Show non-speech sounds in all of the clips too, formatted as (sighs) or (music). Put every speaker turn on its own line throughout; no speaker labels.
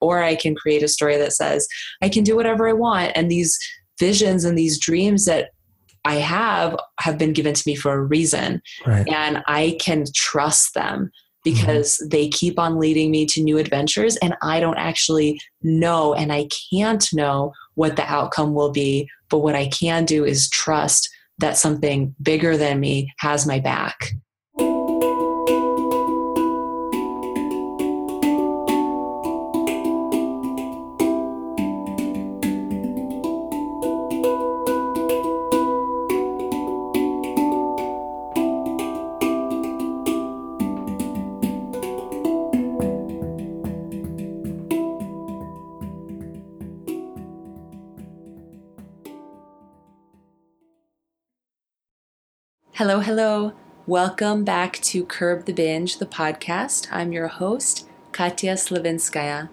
or I can create a story that says, I can do whatever I want. And these visions and these dreams that I have have been given to me for a reason. Right. And I can trust them because mm-hmm. they keep on leading me to new adventures and I don't actually know and I can't know what the outcome will be. But what I can do is trust that something bigger than me has my back. Hello, hello. Welcome back to Curb the Binge, the podcast. I'm your host, Katya Slavinskaya.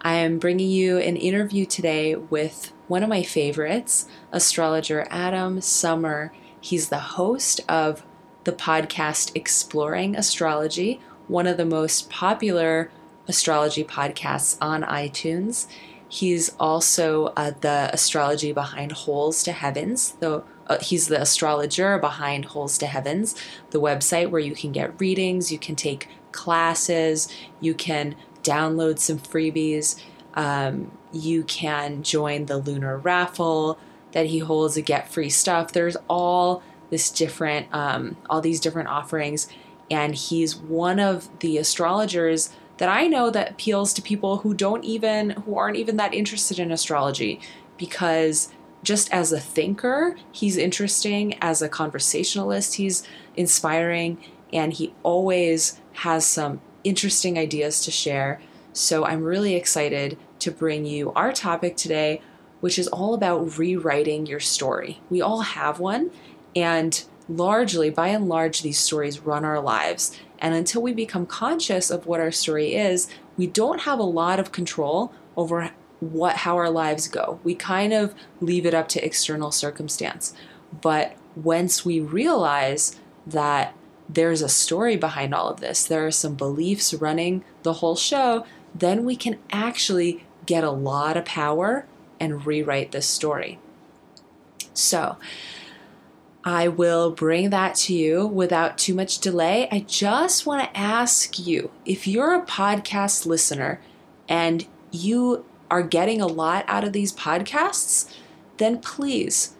I am bringing you an interview today with one of my favorites, astrologer Adam Sommer. He's the host of the podcast Exploring Astrology, one of the most popular astrology podcasts on iTunes. He's also uh, the astrology behind Holes to Heavens, the uh, he's the astrologer behind Holes to Heavens, the website where you can get readings, you can take classes, you can download some freebies, um, you can join the lunar raffle that he holds to get free stuff. There's all this different, um, all these different offerings, and he's one of the astrologers that I know that appeals to people who don't even, who aren't even that interested in astrology, because just as a thinker, he's interesting. As a conversationalist, he's inspiring. And he always has some interesting ideas to share. So I'm really excited to bring you our topic today, which is all about rewriting your story. We all have one. And largely, by and large, these stories run our lives. And until we become conscious of what our story is, we don't have a lot of control over what how our lives go. We kind of leave it up to external circumstance. But once we realize that there's a story behind all of this, there are some beliefs running the whole show, then we can actually get a lot of power and rewrite this story. So, I will bring that to you without too much delay. I just want to ask you if you're a podcast listener and you are getting a lot out of these podcasts, then please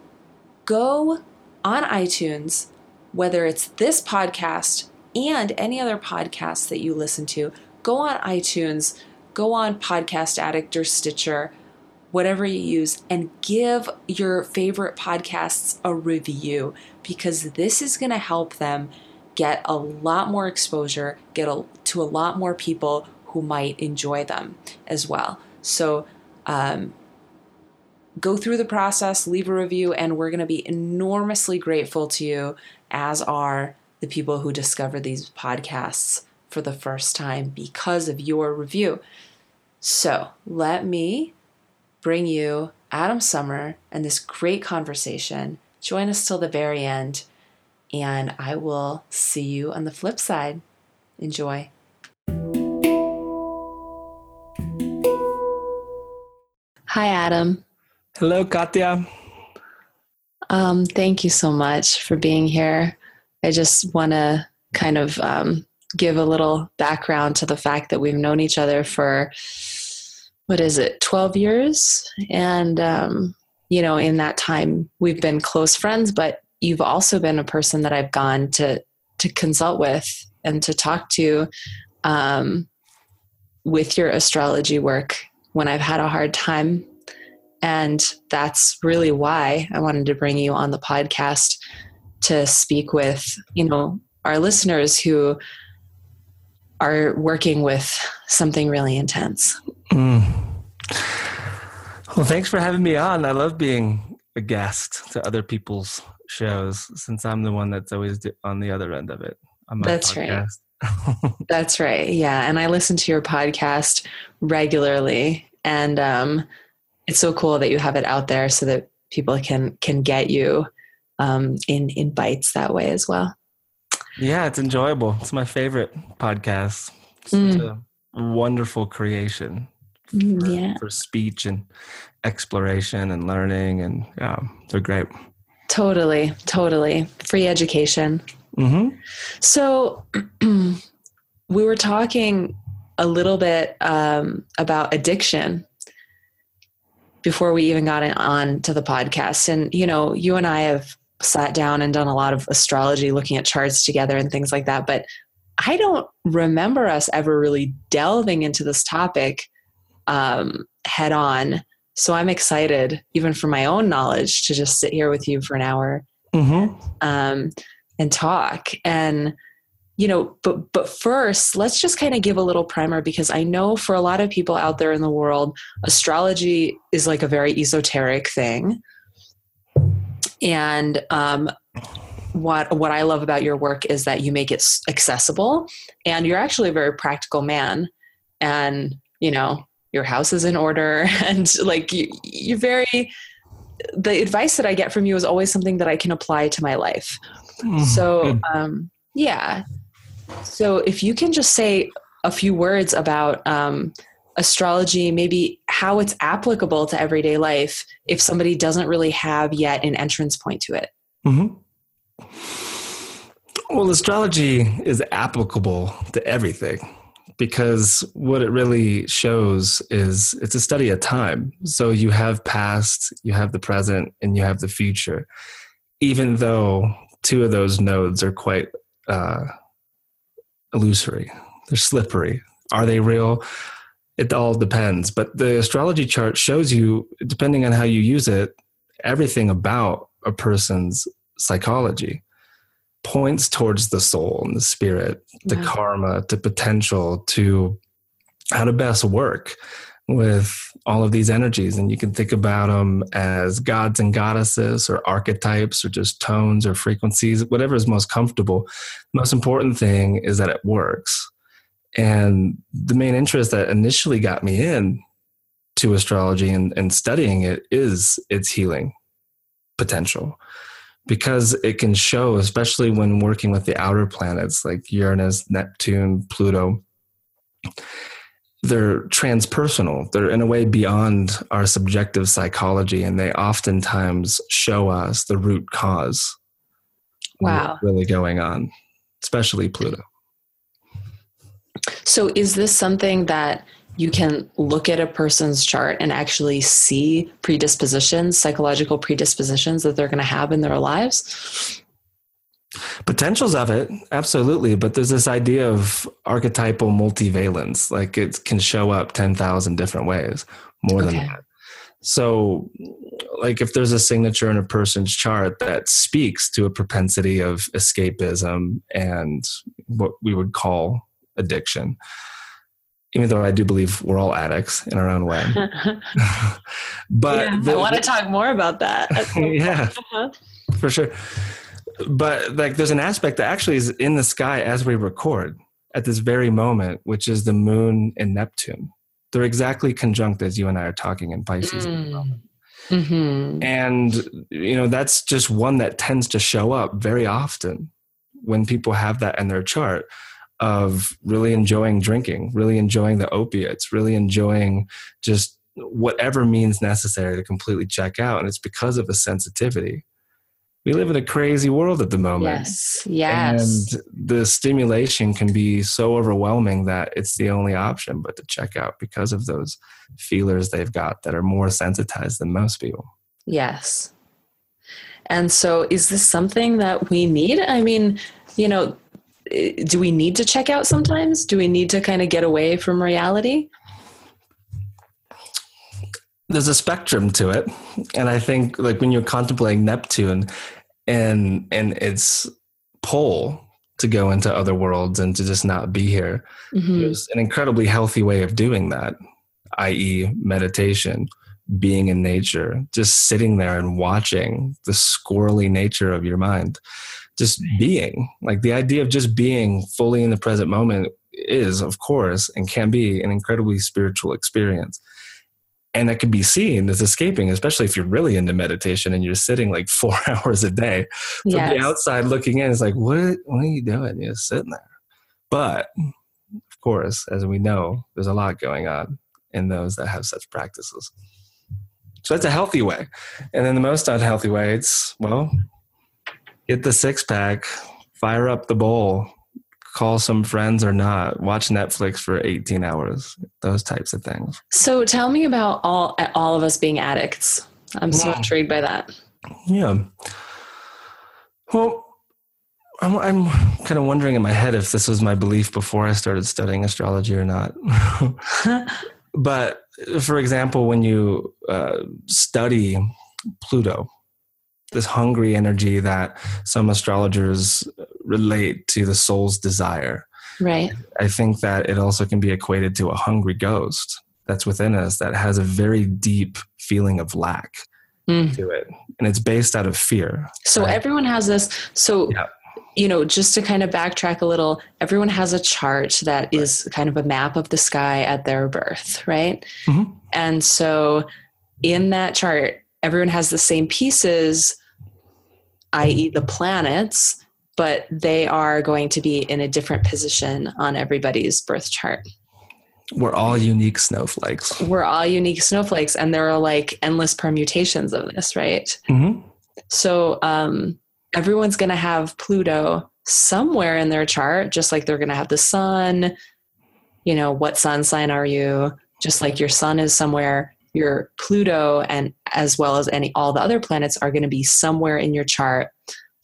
go on iTunes, whether it's this podcast and any other podcast that you listen to, go on iTunes, go on Podcast Addict or Stitcher, whatever you use, and give your favorite podcasts a review because this is going to help them get a lot more exposure, get a, to a lot more people who might enjoy them as well. So um, go through the process, leave a review, and we're going to be enormously grateful to you, as are the people who discover these podcasts for the first time because of your review. So let me bring you Adam Sommer and this great conversation. Join us till the very end, and I will see you on the flip side. Enjoy. Hi, Adam.
Hello, Katya.
Um, thank you so much for being here. I just want to kind of um, give a little background to the fact that we've known each other for what is it, 12 years? And, um, you know, in that time, we've been close friends, but you've also been a person that I've gone to, to consult with and to talk to um, with your astrology work when I've had a hard time. And that's really why I wanted to bring you on the podcast to speak with, you know, our listeners who are working with something really intense. Mm.
Well, thanks for having me on. I love being a guest to other people's shows since I'm the one that's always on the other end of it.
That's podcast. right. (laughs) that's right. Yeah. And I listen to your podcast regularly and um, it's so cool that you have it out there so that people can can get you um, in in bites that way as well.
Yeah, it's enjoyable. It's my favorite podcast. It's mm. a wonderful creation.
Mm,
for,
yeah.
for speech and exploration and learning. And yeah, they're great.
Totally, totally. Free education.
Mm-hmm.
So (clears throat) we were talking a little bit um, about addiction before we even got on to the podcast. And, you know, you and I have sat down and done a lot of astrology, looking at charts together and things like that. But I don't remember us ever really delving into this topic um, head on. So I'm excited, even for my own knowledge, to just sit here with you for an hour
Mm-hmm.
um, and talk. And you know, but but first, let's just kind of give a little primer because I know for a lot of people out there in the world, astrology is like a very esoteric thing. And um, what what I love about your work is that you make it accessible, and you're actually a very practical man. And you know, your house is in order, (laughs) and like you, you're very. The advice that I get from you is always something that I can apply to my life. So, um, yeah. So, if you can just say a few words about um, astrology, maybe how it's applicable to everyday life if somebody doesn't really have yet an entrance point to it.
hmm Well, astrology is applicable to everything because what it really shows is it's a study of time. So you have past, you have the present, and you have the future. Even though two of those nodes are quite uh, illusory, they're slippery. Are they real? It all depends. But the astrology chart shows you, depending on how you use it, everything about a person's psychology points towards the soul and the spirit, to
Wow.
karma, to potential, to how to best work with all of these energies. And you can think about them as gods and goddesses or archetypes or just tones or frequencies, whatever is most comfortable. The most important thing is that it works. And the main interest that initially got me in to astrology and, and studying it is its healing potential because it can show, especially when working with the outer planets like Uranus, Neptune, Pluto, they're transpersonal. They're in a way beyond our subjective psychology, and they oftentimes show us the root cause.
Wow.
what's really going on, especially Pluto.
So, is this something that you can look at a person's chart and actually see predispositions, psychological predispositions that they're going to have in their lives?
Potentials of it, absolutely. But there's this idea of archetypal multivalence, like it can show up 10,000 different ways, more than that. So, like if there's a signature in a person's chart that speaks to a propensity of escapism and what we would call addiction, even though I do believe we're all addicts in our own way. (laughs) (laughs) but
yeah, I want to talk more about that. (laughs)
yeah,
Uh-huh.
for sure. But like, there's an aspect that actually is in the sky as we record at this very moment, which is the moon and Neptune. They're exactly conjunct as you and I are talking in Pisces.
Mm. Mhm.
And, you know, that's just one that tends to show up very often when people have that in their chart of really enjoying drinking, really enjoying the opiates, really enjoying just whatever means necessary to completely check out. And it's because of a sensitivity. We live in a crazy world at the moment.
Yes. Yes.
And the stimulation can be so overwhelming that it's the only option but to check out because of those feelers they've got that are more sensitized than most people.
Yes. And so, is this something that we need? I mean, you know, eh, do we need to check out sometimes? Do we need to kind of get away from reality?
There's a spectrum to it. And I think like when you're contemplating Neptune and and its pull to go into other worlds and to just not be here,
Mhm.
there's an incredibly healthy way of doing that, i.e., meditation, being in nature, just sitting there and watching the squirrely nature of your mind, just being. Like the idea of just being fully in the present moment is, of course, and can be an incredibly spiritual experience. And that can be seen as escaping, especially if you're really into meditation and you're sitting like (laughs) four hours a day from
Yes.
the outside looking in, it's like, what, what are you doing? You're sitting there. But of course, as we know, there's a lot going on. in those that have such practices. So that's a healthy way. And then the most unhealthy way, it's, well, get the six pack, fire up the bowl, call some friends or not, watch Netflix for 18 hours, those types of things.
So tell me about all all of us being addicts. I'm so yeah. intrigued by that.
Yeah. Well, I'm, I'm kind of wondering in my head if this was my belief before I started studying astrology or not. (laughs) but for example, when you uh, study Pluto, this hungry energy that some astrologers relate to the soul's desire.
Right.
I think that it also can be equated to a hungry ghost that's within us that has a very deep feeling of lack mm. to it. And it's based out of fear.
So right? everyone has this. So yeah you know, just to kind of backtrack a little, everyone has a chart that right. is kind of a map of the sky at their birth, right? Mm-hmm. And so in that chart, everyone has the same pieces, i.e., the planets, but they are going to be in a different position on everybody's birth chart.
We're all unique snowflakes.
We're all unique snowflakes, and there are like endless permutations of this, right? Mm-hmm. So, um, everyone's going to have Pluto somewhere in their chart, just like they're going to have the sun. You know, what sun sign are you? Just like your sun is somewhere, your Pluto and as well as any all the other planets are going to be somewhere in your chart.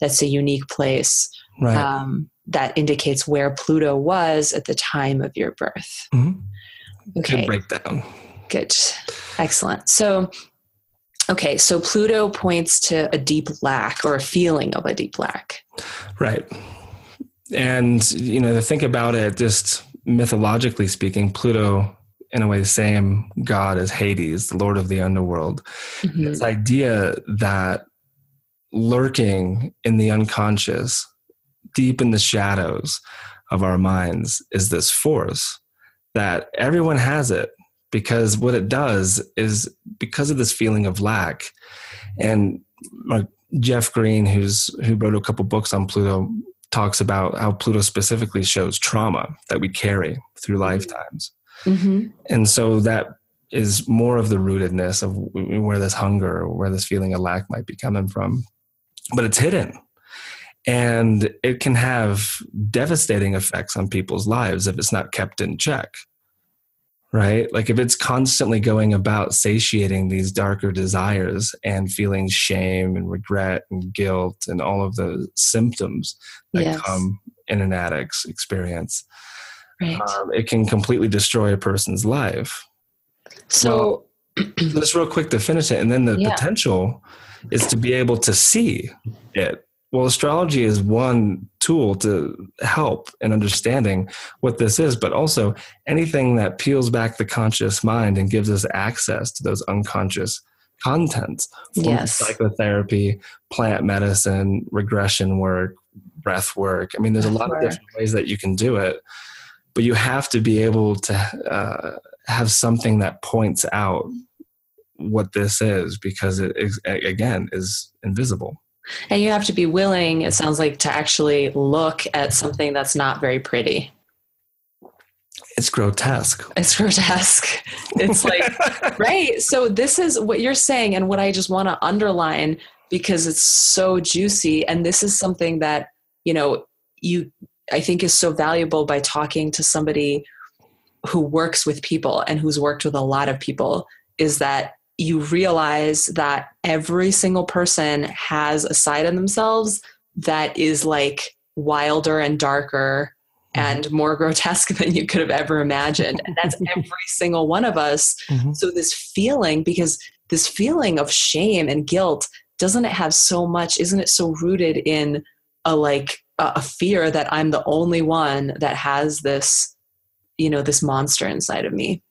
That's a unique place right. um, that indicates where Pluto was at the time of your birth.
Mm-hmm. Okay, Good breakdown.
Good, excellent. So Okay, so Pluto points to a deep lack or a feeling of a deep lack.
Right. And, you know, to think about it, just mythologically speaking, Pluto, in a way, the same god as Hades, the lord of the underworld. Mm-hmm. This idea that lurking in the unconscious, deep in the shadows of our minds, is this force that everyone has it because what it does is because of this feeling of lack and jeff green who's who wrote a couple books on pluto talks about how pluto specifically shows trauma that we carry through mm-hmm. lifetimes mm-hmm. and so that is more of the rootedness of where this hunger or where this feeling of lack might be coming from but it's hidden and it can have devastating effects on people's lives if it's not kept in check right? Like if it's constantly going about satiating these darker desires and feeling shame and regret and guilt and all of the symptoms that yes. come in an addict's experience, right. Um, it can completely destroy a person's life.
So,
well, (clears throat) just real quick to finish it, and then the yeah. potential is to be able to see it well, astrology is one tool to help in understanding what this is, but also anything that peels back the conscious mind and gives us access to those unconscious contents.
Yes.
Psychotherapy, plant medicine, regression work, breath work. I mean, there's a lot of different ways that you can do it, but you have to be able to uh, have something that points out what this is because it, again, is invisible.
And you have to be willing, it sounds like, to actually look at something that's not very pretty.
It's grotesque.
It's grotesque. It's like, (laughs) right. So, this is what you're saying, and what I just want to underline because it's so juicy. And this is something that, you know, you, I think, is so valuable by talking to somebody who works with people and who's worked with a lot of people is that you realize that every single person has a side of themselves that is like wilder and darker mm-hmm. and more (laughs) grotesque than you could have ever imagined. And that's (laughs) every single one of us. Mm-hmm. So, this feeling, because this feeling of shame and guilt, doesn't it have so much, isn't it so rooted in a like a fear that I'm the only one that has this, you know, this monster inside of me?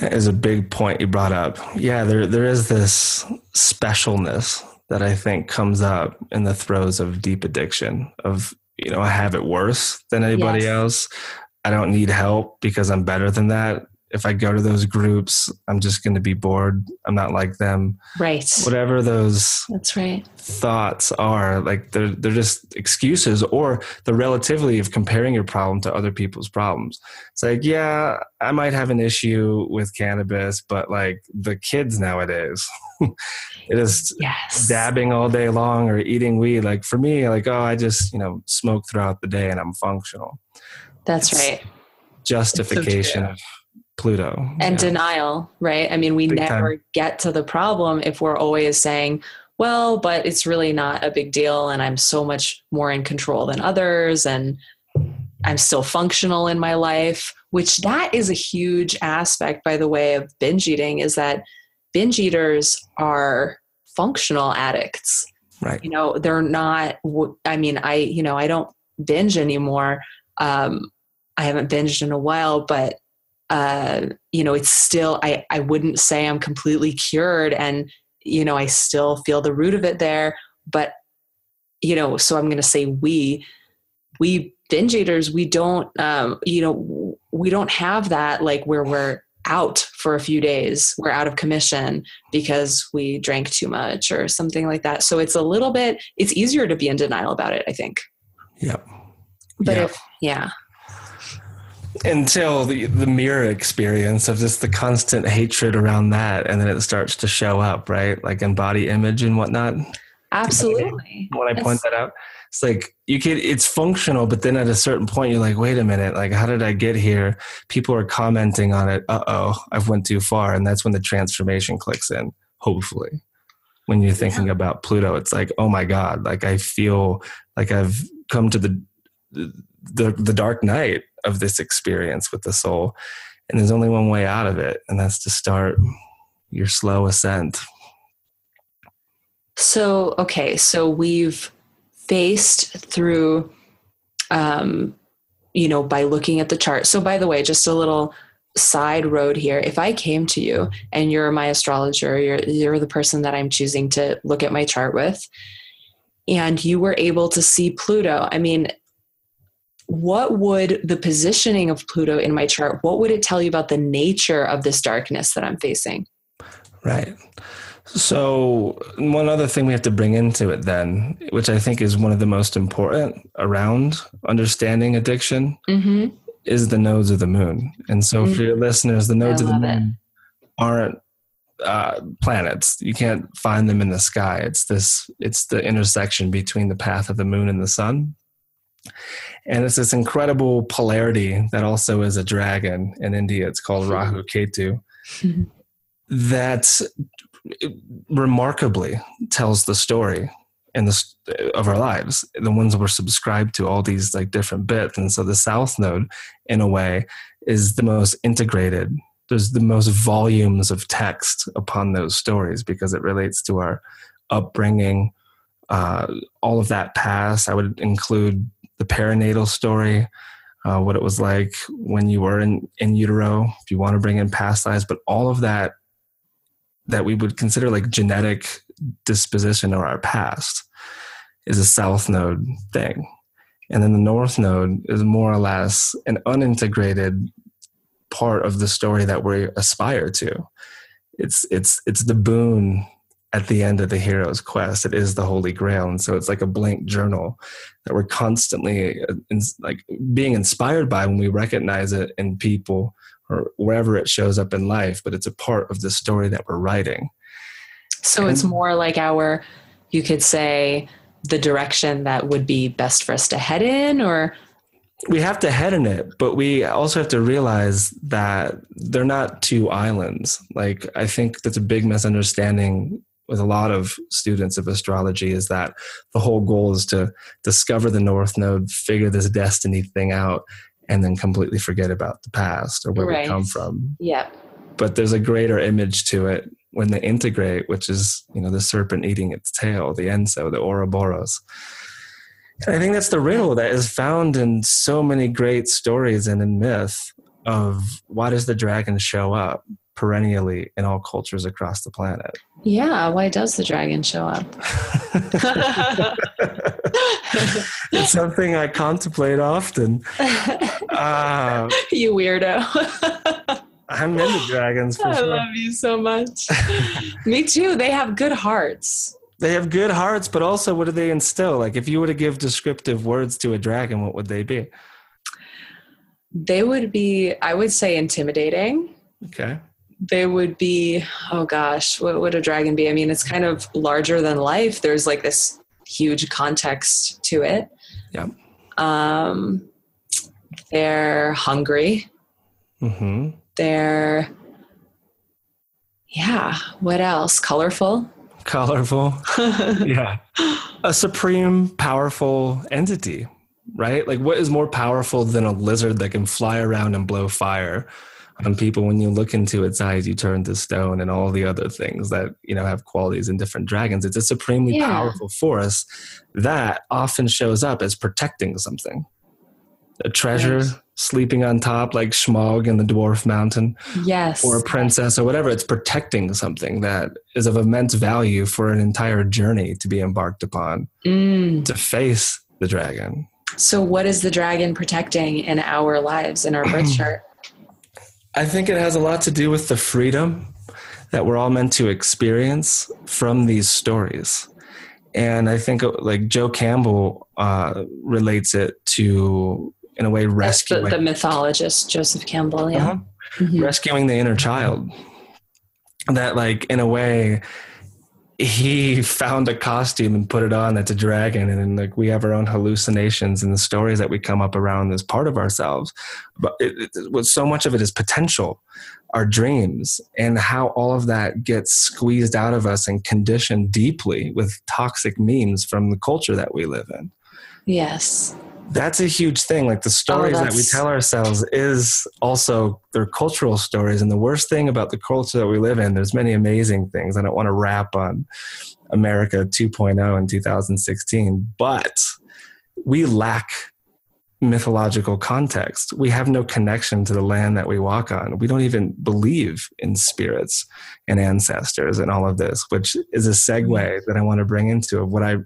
Is a big point you brought up. Yeah, there there is this specialness that I think comes up in the throes of deep addiction of you know I have it worse than anybody yes. else. I don't need help because I'm better than that. If I go to those groups, I'm just going to be bored. I'm not like them.
Right.
Whatever those
That's right.
thoughts are, like they're they're just excuses or the relativity of comparing your problem to other people's problems. It's like, yeah, I might have an issue with cannabis, but like the kids nowadays, (laughs) it is
Yes.
dabbing all day long or eating weed. Like for me, like, oh, I just, you know, smoke throughout the day and I'm functional.
That's
It's-
right.
Justification of Pluto.
And
Yeah.
denial, right? I mean, we
Big
never get to the problem if we're always saying, well, but it's really not a big deal and I'm so much more in control than others and I'm still functional in my life, which that is a huge aspect by the way of binge eating is that binge eaters are functional addicts.
right.
you know they're not I mean i you know i don't binge anymore um i haven't binged in a while but uh you know it's still i i wouldn't say i'm completely cured and you know i still feel the root of it there but you know so i'm going to say we we binge eaters we don't um you know we don't have that like where we're out for a few days we're out of commission because we drank too much or something like that so it's a little bit it's easier to be in denial about it i think
Yep.
but
Yeah.
if yeah
Until the, the mirror experience of just the constant hatred around that. And then it starts to show up, right? Like in body image and whatnot.
absolutely
when I point that out, it's like you can it's functional, but then at a certain point you're like, wait a minute, like how did I get here? People are commenting on it. Uh oh, I've went too far, and that's when the transformation clicks in. Hopefully, when you're thinking about Pluto, it's like, oh my god, like I feel like I've come to the the the dark night of this experience with the soul, and there's only one way out of it, and that's to start your slow ascent.
So, okay, so we've faced through, um, you know, by looking at the chart. So, by the way, just a little side road here. If I came to you and you're my astrologer, you're, you're the person that I'm choosing to look at my chart with, and you were able to see Pluto, I mean, what would the positioning of Pluto in my chart, what would it tell you about the nature of this darkness that I'm facing?
Right. So, one other thing we have to bring into it, then, which I think is one of the most important around understanding addiction,
Mm-hmm.
is the nodes of the moon. And so, for your listeners, the nodes of the
love it.
moon aren't uh, planets. You can't find them in the sky. It's this. It's the intersection between the path of the moon and the sun. And it's this incredible polarity that also is a dragon in India. It's called Rahu Ketu.
Mhm.
That remarkably tells the story in the of our lives the ones we're subscribed to all these like different bits and so the south node in a way is the most integrated there's the most volumes of text upon those stories because it relates to our upbringing uh, all of that past i would include the perinatal story uh, what it was like when you were in, in utero if you want to bring in past lives but all of that that we would consider like genetic disposition or our past is a south node thing. And then the north node is more or less an unintegrated part of the story that we aspire to. It's it's it's the boon at the end of the hero's quest. It is the holy grail, and so it's like a blank journal that we're constantly uh, in, like being inspired by when we recognize it in people or wherever it shows up in life. But it's a part of the story that we're writing.
So it's more like our, you could say, the direction that would be best for us to head in, or
we have to head in it, but we also have to realize that they're not two islands. Like I think that's a big misunderstanding with a lot of students of astrology is that the whole goal is to discover the north node, figure this destiny thing out, and then completely forget about the past or where
Right.
we come from.
yeah,
But there's a greater image to it when they integrate, which is you know the serpent eating its tail, the enso, the Ouroboros. And I think that's the riddle that is found in so many great stories and in myth of why does the dragon show up perennially in all cultures across the planet?
yeah. Why does the dragon show up? (laughs) (laughs)
it's something I contemplate often. Uh, (laughs)
you weirdo.
I'm into dragons for
I
sure.
love you so much. Me too. They have good hearts.
They have good hearts, but also what do they instill? Like if you were to give descriptive words to a dragon, what would they be?
They would be, I would say, intimidating.
Okay.
They would be, oh gosh, what would a dragon be? I mean, it's kind of larger than life. There's like this huge context to it.
Yeah.
Um, they're hungry.
hmm
They're, yeah, what else? Colorful.
Colorful. (laughs) yeah. A supreme, powerful entity, right? Like, what is more powerful than a lizard that can fly around and blow fire on people? When you look into its eyes, you turn to stone and all the other things that, you know, have qualities in different dragons. It's a supremely
Yeah.
powerful force that often shows up as protecting something. A treasure
Right.
sleeping on top, like Smaug in the Dwarf Mountain
yes.
or a princess or whatever. It's protecting something that is of immense value for an entire journey to be embarked upon
Mm.
to face the dragon.
So, what is the dragon protecting in our lives in our birth (clears throat) chart?
I think it has a lot to do with the freedom that we're all meant to experience from these stories. And I think uh, like Joe Campbell uh, relates it to, in a way,
That's the,
rescuing,
the mythologist Joseph Campbell. Yeah.
Uh-huh.
Mhm.
rescuing the inner child. That, like, in a way, he found a costume and put it on that's a dragon. And then like we have our own hallucinations and the stories that we come up around as part of ourselves. But it, it, so much of it is potential our dreams and how all of that gets squeezed out of us and conditioned deeply with toxic memes from the culture that we live in.
Yes.
That's a huge thing. Like the stories that we tell ourselves is also their cultural stories. And the worst thing about the culture that we live in there's many amazing things. I don't want to rap on america 2.0 in 2016 but we lack mythological context. We have no connection to the land that we walk on. We don't even believe in spirits and ancestors and all of this which is a segue mm-hmm. that i want to bring into of what i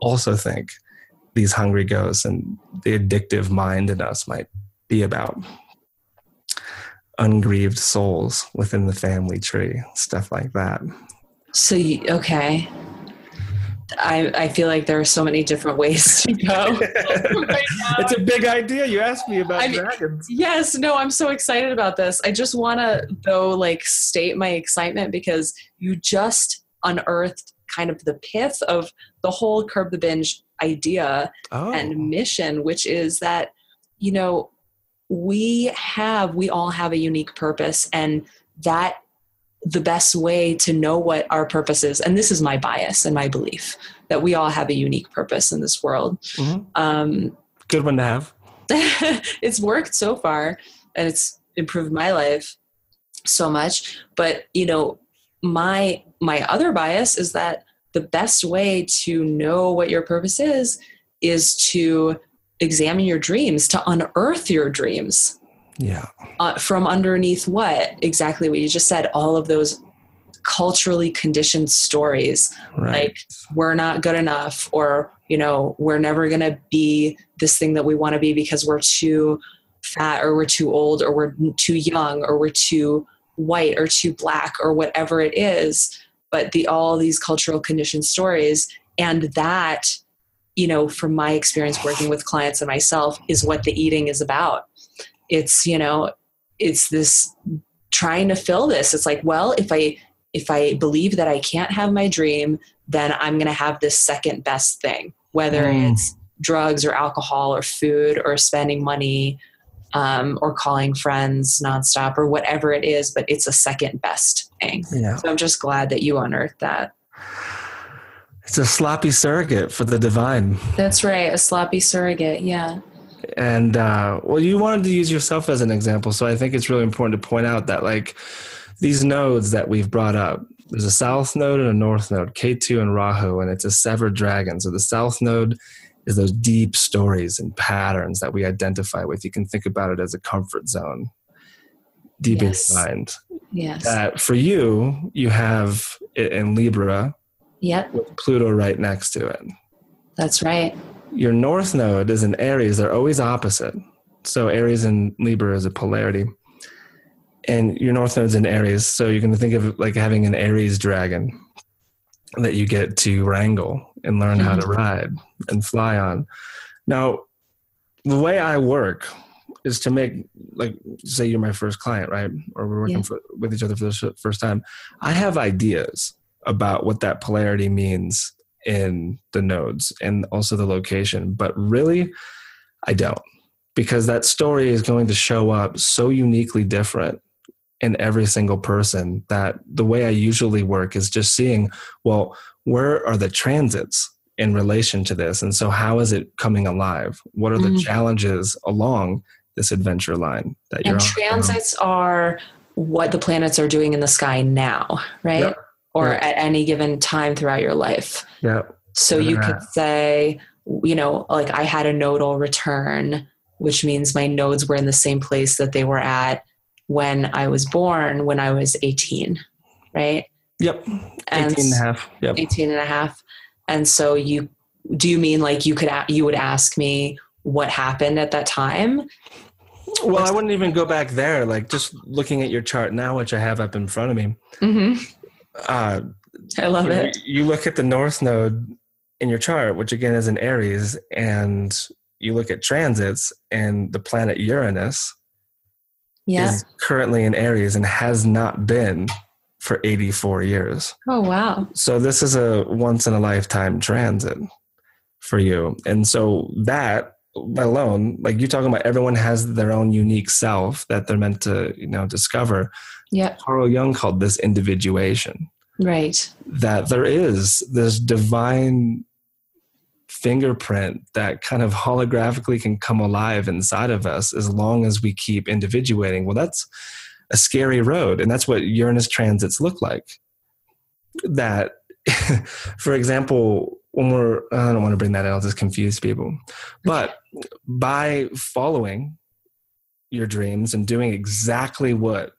also think these hungry ghosts and the addictive mind in us might be about ungrieved souls within the family tree stuff like that
So, you, okay. I, I feel like there are so many different ways to go. (laughs) (laughs) right
it's a big idea you asked me about
I mean-
dragons
Yes, no, I'm so excited about this. I just want to, though, like state my excitement because you just unearthed kind of the pith of the whole curb the binge idea
oh
and mission, which is that, you know, we have, we all have a unique purpose, and that the best way to know what our purpose is, and this is my bias and my belief that we all have a unique purpose in this world.
Mhm.
Um,
good one to have (laughs)
it's worked so far and it's improved my life so much but you know my my other bias is that the best way to know what your purpose is is to examine your dreams to unearth your dreams.
Yeah.
Uh, from underneath what? Exactly what you just said all of those culturally conditioned stories.
Right.
Like we're not good enough or you know we're never going to be this thing that we want to be because we're too fat or we're too old or we're too young or we're too white or too black or whatever it is but the all these cultural conditioned stories. And that you know from my experience working with clients and myself is what the eating is about. It's you know it's this trying to fill this. It's like well if i if I believe that I can't have my dream, then I'm going to have this second best thing, whether
Mm.
it's drugs or alcohol or food or spending money um, or calling friends nonstop or whatever it is, but it's a second best thing.
yeah
So I'm just glad that you unearthed that.
it's a sloppy surrogate for the divine
That's right, a sloppy surrogate. Yeah.
and uh, well you wanted to use yourself as an example so i think it's really important to point out that like these nodes that we've brought up there's a south node and a north node Ketu and rahu and it's a severed dragon so the south node is those deep stories and patterns that we identify with you can think about it as a comfort zone deep
Yes.
in your mind
Yes.
that for you you have it in libra
yep.
with pluto right next to it
That's right.
your north node is in Aries. They're always opposite. So Aries and Libra is a polarity. and your north node's in Aries, so you're going to think of it like having an Aries dragon that you get to wrangle and learn how to mm-hmm. ride and fly on. Now, the way I work is to make like say you're my first client, right? Or we're working
Yeah.
for, with each other for the first time. I have ideas about what that polarity means in the nodes and also the location, but really, I don't because that story is going to show up so uniquely different in every single person that the way I usually work is just seeing, well, where are the transits in relation to this? And so, how is it coming alive? What are the
Mhm.
challenges along this adventure line that you're
And
on?
transits are what the planets are doing in the sky now, right?
Yep.
Or
Yep.
at any given time throughout your life.
Yeah.
So you could say, you know, like I had a nodal return, which means my nodes were in the same place that they were at when I was born, when I was 18, right?
Yep.
And
18 and a half. Yep.
18 and a half. And so you, do you mean like you could, you would ask me what happened at that time?
Well, I wouldn't even go back there. Like just looking at your chart now, which I have up in front of me.
hmm
Uh,
I love
you,
it.
you look at the north node in your chart, which again is in Aries, and you look at transits, and the planet Uranus
Yeah.
is currently in Aries and has not been for 84 years.
Oh, wow.
So this is a once in a lifetime transit for you. And so that alone, like you're talking about everyone has their own unique self that they're meant to, you know, discover.
Yeah.
Carl Jung called this individuation.
Right.
That there is this divine fingerprint that kind of holographically can come alive inside of us as long as we keep individuating. Well, that's a scary road. And that's what Uranus transits look like. That, (laughs) for example, when we're, I don't want to bring that in, I'll just confuse people. But by following your dreams and doing exactly what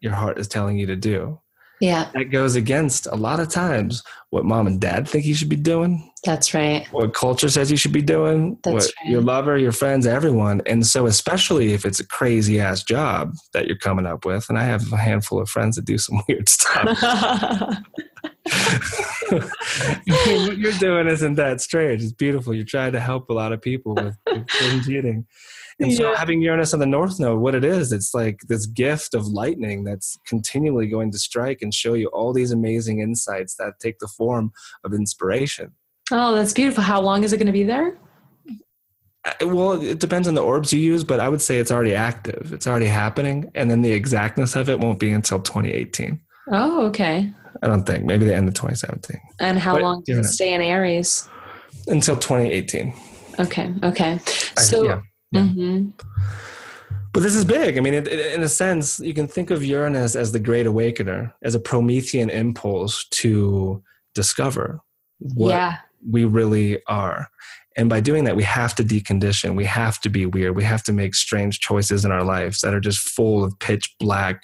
your heart is telling you to do,
Yeah.
that goes against a lot of times what mom and dad think you should be doing,
That's right.
what culture says you should be doing,
That's
what
right.
your lover, your friends, everyone. And so, especially if it's a crazy ass job that you're coming up with, and I have a handful of friends that do some (laughs) weird stuff. what (laughs) (laughs) you're doing isn't that strange. It's beautiful. You're trying to help a lot of people with, with eating. And so,
Yeah.
having Uranus on the North Node, what it is, it's like this gift of lightning that's continually going to strike and show you all these amazing insights that take the form of inspiration.
Oh, that's beautiful. How long is it going to be there?
Uh, Well, it depends on the orbs you use, but I would say it's already active. It's already happening. And then the exactness of it won't be until 2018.
Oh, okay.
I don't think. Maybe the end of 2017.
And how
But,
long does it stay in Aries?
Until 2018.
Okay. Okay.
I-
So,
yeah. yeah.
mhm.
But this is big. I mean, it, it- in a sense, you can think of Uranus as the great awakener, as a Promethean impulse to discover what
yeah.
We really are. And by doing that, we have to decondition. We have to be weird. We have to make strange choices in our lives that are just full of pitch black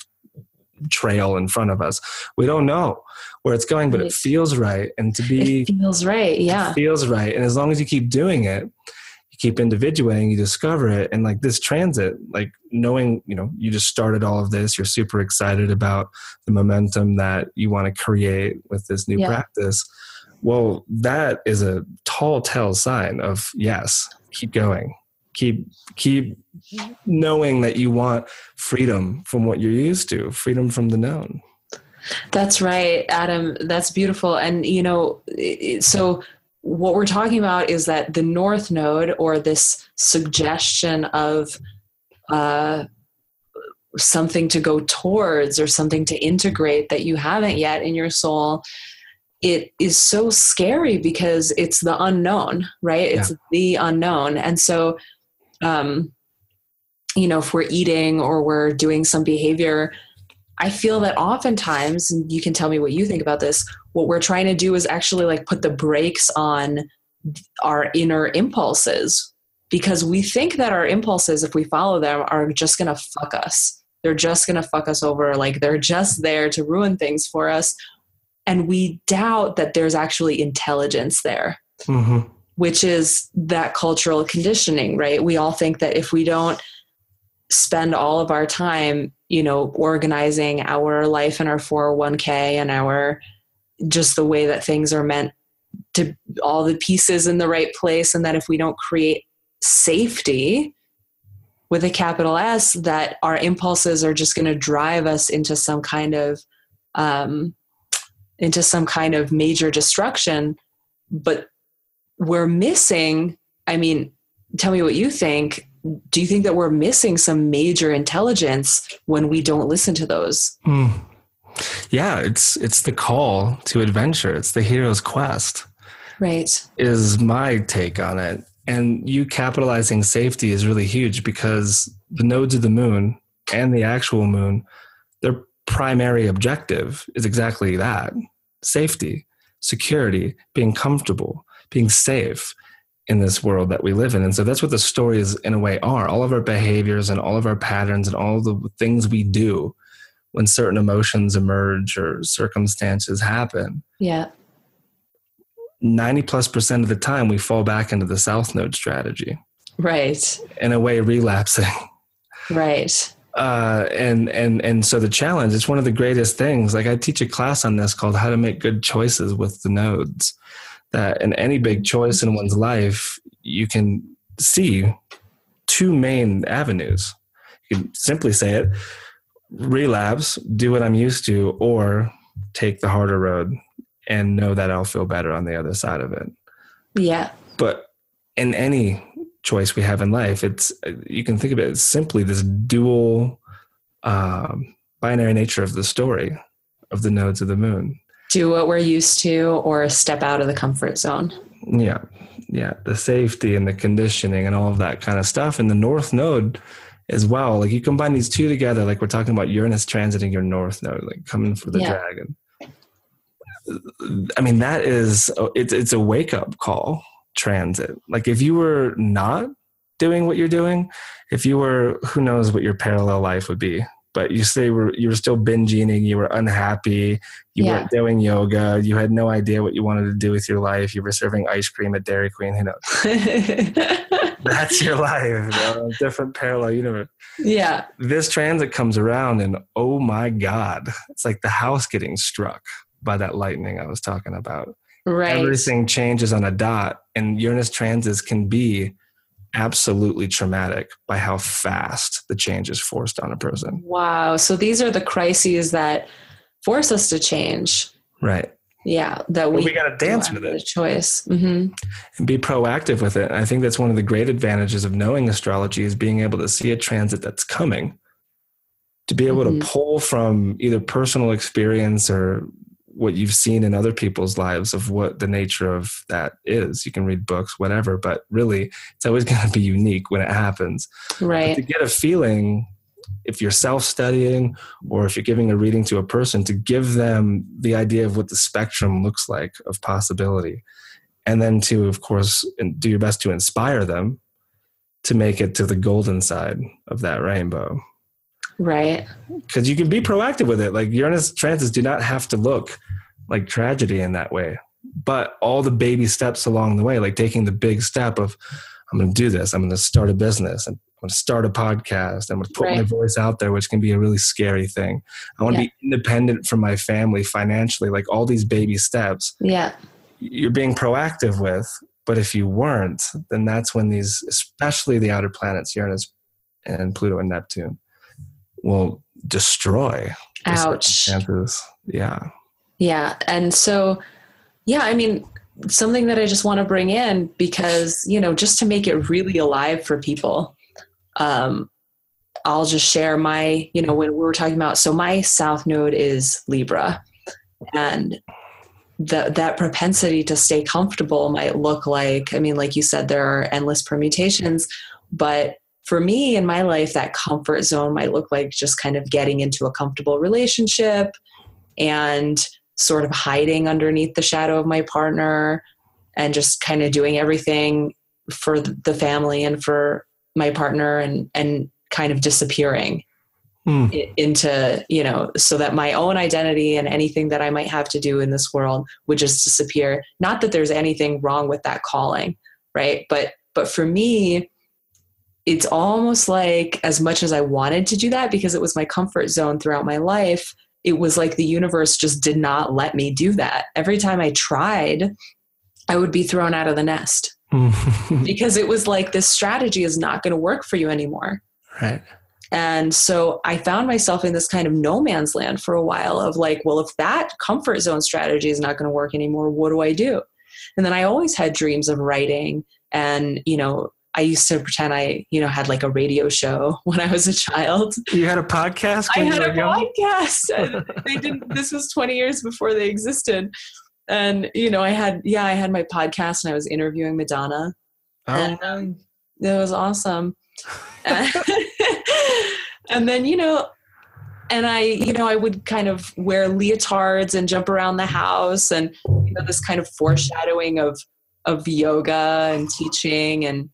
trail in front of us. We don't know where it's going, but it feels right. And to be
It feels right. Yeah.
feels right. And as long as you keep doing it, you keep individuating, you discover it. And like this transit, like knowing, you know, you just started all of this, you're super excited about the momentum that you want to create with this new
Yeah.
practice. Well, that is a tall tale sign of yes, keep going. Keep keep knowing that you want freedom from what you're used to, freedom from the known.
That's right, Adam. That's beautiful. And, you know, so what we're talking about is that the North Node or this suggestion of uh, something to go towards or something to integrate that you haven't yet in your soul it is so scary because it's the unknown right? It's the unknown. And so um you know if we're eating or we're doing some behavior i feel that oftentimes and you can tell me what you think about this what we're trying to do is actually like put the brakes on our inner impulses because we think that our impulses if we follow them are just going to fuck us. They're just going to fuck us over. Like they're just there to ruin things for us and we doubt that there's actually intelligence there
Mm-hmm.
which is that cultural conditioning right we all think that if we don't spend all of our time you know, organizing our life and our 401k and our just the way that things are meant to all the pieces in the right place. And that if we don't create safety with a capital S, that our impulses are just going to drive us into some kind of, um, into some kind of major destruction. But we're missing, I mean, tell me what you think do you think that we're missing some major intelligence when we don't listen to those? Mm.
Yeah, it's it's the call to adventure. It's the hero's quest.
Right.
Is my take on it. And you capitalizing safety is really huge because the nodes of the moon and the actual moon, their primary objective is exactly that safety, security, being comfortable, being safe in this world that we live in. And so that's what the stories, in a way, are. All of our behaviors and all of our patterns and all the things we do when certain emotions emerge or circumstances happen.
Yeah.
90 plus percent of the time, we fall back into the South Node strategy.
Right.
In a way, relapsing.
Right.
Uh, and and and so the challenge it's one of the greatest things like i teach a class on this called how to make good choices with the nodes that in any big choice in one's life, you can see two main avenues. You can simply say it relapse, do what I'm used to, or take the harder road and know that I'll feel better on the other side of it.
Yeah.
But in any choice we have in life, it's you can think of it as simply this dual um, binary nature of the story of the nodes of the moon
do what we're used to or step out of the comfort zone.
Yeah. Yeah. The safety and the conditioning and all of that kind of stuff. And the North Node as well. Like you combine these two together, like we're talking about Uranus transiting your North Node, like coming for the yeah. dragon. I mean, that is, it's, it's a wake up call transit. Like if you were not doing what you're doing, if you were, who knows what your parallel life would be but you say were you were still binge eating, you were unhappy, you yeah. weren't doing yoga, you had no idea what you wanted to do with your life, you were serving ice cream at Dairy Queen, who knows? (laughs) That's your life, bro. different parallel universe.
Yeah.
This transit comes around and oh my God, it's like the house getting struck by that lightning I was talking about.
Right.
Everything changes on a dot, and Uranus transits can be absolutely traumatic by how fast the change is forced on a person.
Wow. So these are the crises that force us to change.
Right.
Yeah. That we,
we got to dance with it.
choice. Mm-hmm.
And be proactive with it. I think that's one of the great advantages of knowing astrology is being able to see a transit that's coming. To be able mm-hmm. to pull from either personal experience or what you've seen in other people's lives of what the nature of that is. You can read books, whatever, but really it's always (laughs) going to be unique when it happens.
Right.
But to get a feeling, if you're self studying or if you're giving a reading to a person, to give them the idea of what the spectrum looks like of possibility. And then to, of course, do your best to inspire them to make it to the golden side of that rainbow.
Right.
Because you can be proactive with it. Like Uranus transits do not have to look like tragedy in that way. But all the baby steps along the way, like taking the big step of, I'm going to do this. I'm going to start a business. I'm going to start a podcast. I'm going to put right. my voice out there, which can be a really scary thing. I want yeah. to be independent from my family financially, like all these baby steps.
Yeah.
You're being proactive with. But if you weren't, then that's when these, especially the outer planets, Uranus and Pluto and Neptune, will destroy.
Ouch.
Yeah.
Yeah. And so, yeah, I mean, something that I just want to bring in because, you know, just to make it really alive for people, um, I'll just share my, you know, when we were talking about, so my South Node is Libra. And the, that propensity to stay comfortable might look like, I mean, like you said, there are endless permutations, but for me in my life, that comfort zone might look like just kind of getting into a comfortable relationship and sort of hiding underneath the shadow of my partner and just kind of doing everything for the family and for my partner and and kind of disappearing hmm. into you know so that my own identity and anything that i might have to do in this world would just disappear not that there's anything wrong with that calling right but but for me it's almost like as much as I wanted to do that because it was my comfort zone throughout my life, it was like the universe just did not let me do that. Every time I tried, I would be thrown out of the nest (laughs) because it was like this strategy is not going to work for you anymore.
right.
And so I found myself in this kind of no man's land for a while of like, well, if that comfort zone strategy is not going to work anymore, what do I do? And then I always had dreams of writing and, you know, I used to pretend I, you know, had like a radio show (laughs) when I was a child.
You had a podcast?
I had a
young?
podcast. (laughs) they didn't this was 20 years before they existed. And you know, I had yeah, I had my podcast and I was interviewing Madonna.
Oh,
And um, it was awesome. (laughs) and then, you know, and I, you know, I would kind of wear leotards and jump around the house and you know this kind of foreshadowing of of yoga and teaching and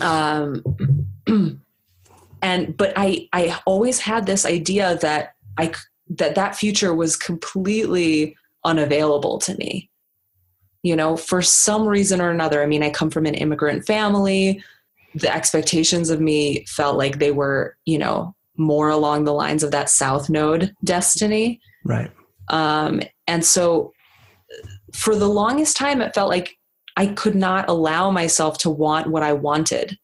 um (clears throat) and but I I always had this idea that I that that future was completely unavailable to me. You know, for some reason or another. I mean, I come from an immigrant family. The expectations of me felt like they were, you know, more along the lines of that South Node destiny.
right.
Um, and so for the longest time, it felt like I could not allow myself to want what I wanted.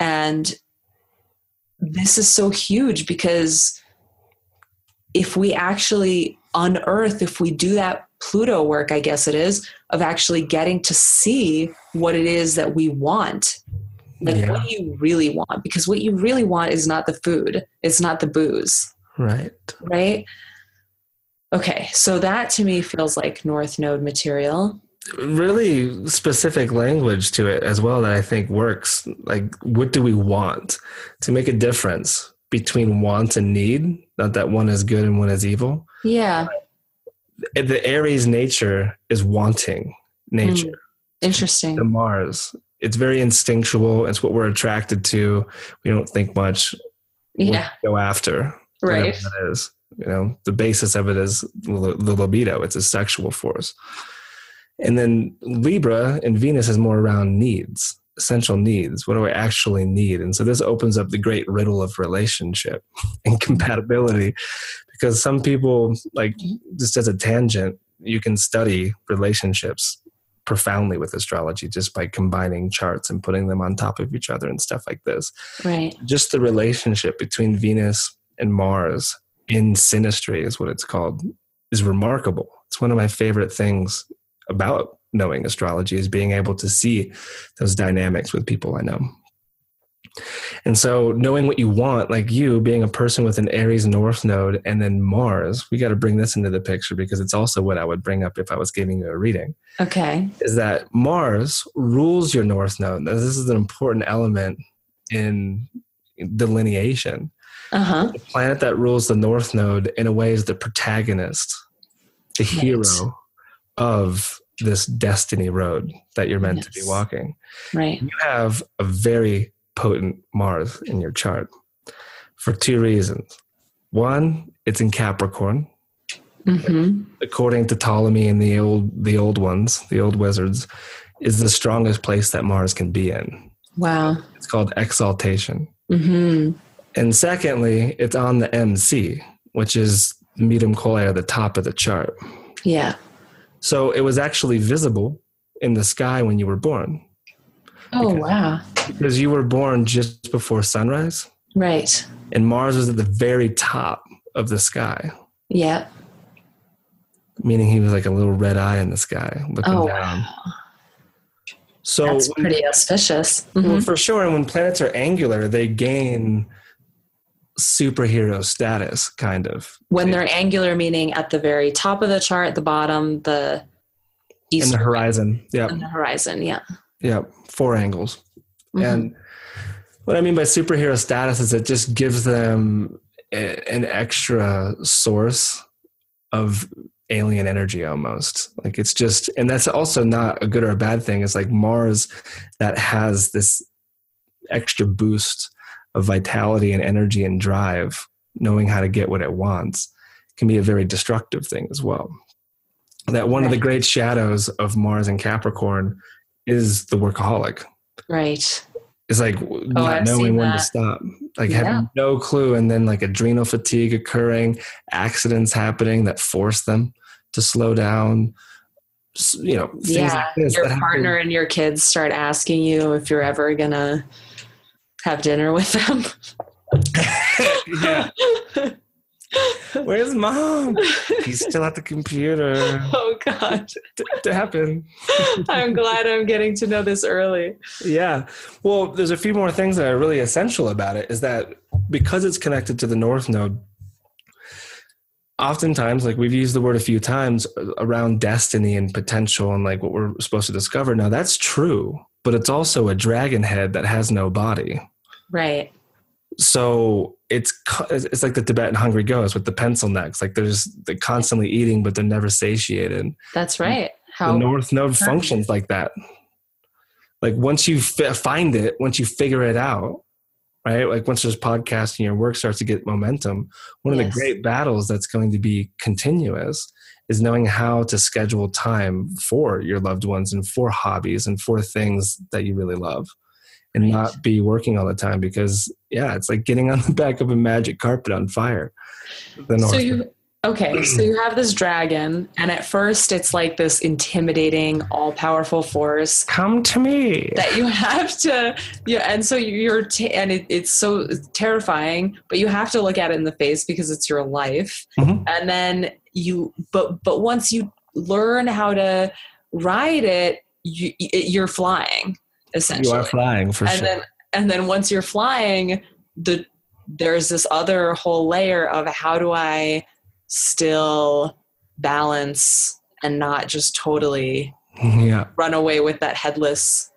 And this is so huge because if we actually unearth, if we do that Pluto work, I guess it is, of actually getting to see what it is that we want, like
Yeah.
what you really want, because what you really want is not the food, it's not the booze
Right.
right? Okay, so that to me feels like North Node material.
Really specific language to it as well that I think works. Like, what do we want to make a difference between want and need? Not that one is good and one is evil.
Yeah, uh,
The Aries nature is wanting nature. the
interesting.
The Mars. It's very instinctual. It's what we're attracted to. We don't think much. We
Yeah,
go after.
right.
That is. You know, the basis of it is the libido. It's a sexual force. And then Libra and Venus is more around needs, essential needs. What do I actually need? And so this opens up the great riddle of relationship (laughs) and compatibility because some people, like, just as a tangent, you can study relationships profoundly with astrology just by combining charts and putting them on top of each other and stuff like this
Right.
just the relationship between Venus and Mars in synastry is what it's called is remarkable. It's one of my favorite things about knowing astrology is being able to see those dynamics with people I know. And so knowing what you want, like you being a person with an Aries North node and then Mars, we got to bring this into the picture because it's also what I would bring up if I was giving you a reading
Okay.
is that Mars rules your north node. Now, this is an important element in delineation.
Uh huh.
The planet that rules the north node, in a way, is the protagonist, the
Right.
hero of this destiny road that you're meant to be walking.
Right.
You have a very potent Mars in your chart for two reasons. One, it's in Capricorn,
Mm-hmm.
according to Ptolemy and the old the old ones, the old wizards, is the strongest place that Mars can be in.
Wow.
It's called exaltation.
Mm-hmm.
And secondly, it's on the MC, which is medium at the top of the chart.
Yeah.
So it was actually visible in the sky when you were born
Oh
Because-
wow.
because you were born just before sunrise,
Right.
and Mars was at the very top of the sky,
Yeah.
meaning he was like a little red eye in the sky looking
Oh
down.
wow.
So
That's
when-
pretty auspicious.
Well,
Mhm.
for sure. And when planets are angular, they gain superhero status, kind of.
When they're angular, meaning at the very top of the chart, the bottom, the
in the horizon. Yep.
and the horizon. Yeah.
Yep. Four angles.
Mhm.
And what I mean by superhero status is it just gives them a, an extra source of alien energy almost. Like it's just, and that's also not a good or a bad thing. It's like Mars that has this extra boost of vitality and energy and drive, knowing how to get what it wants, can be a very destructive thing as well. That one of the great shadows of Mars and Capricorn is the workaholic.
Right.
It's like oh, not
I've
knowing when to stop, like
Yeah.
having no clue, and then like adrenal fatigue occurring, accidents happening that force them to slow down. You know,
yeah,
like
your
that happen.
partner and your kids start asking you if you're ever gonna have dinner with them.
yeah. Where's mom? He's still at the computer.
oh God,
D- Dappin.
I'm glad I'm getting to know this early.
Yeah. Well, there's a few more things that are really essential about it is that because it's connected to the North Node, oftentimes, like we've used the word a few times around destiny and potential and like what we're supposed to discover. Now, that's true, but it's also a dragon head that has no body.
Right.
So it's it's like the Tibetan hungry ghost with the pencil necks. Like they're just they're constantly eating, but they're never satiated
That's right. How the
north node
Perfect.
functions like that like once you fi- find it once you figure it out right like once there's podcasting your work starts to get momentum one of the great battles that's going to be continuous is knowing how to schedule time for your loved ones and for hobbies and for things that you really love and
Right.
not be working all the time because yeah it's like getting on the back of a magic carpet on fire. The
so you okay so you have this dragon and at first it's like this intimidating all-powerful force
come to me.
that you have to yeah and so you're t- and it, it's so terrifying but you have to look at it in the face because it's your life.
Mhm.
and then you but but once you learn how to ride it you it, you're flying
you
essentially.
are flying for
and
sure.
then and then once you're flying the there's this other whole layer of how do i still balance and not just totally mm-hmm,
yeah.
run away with that headless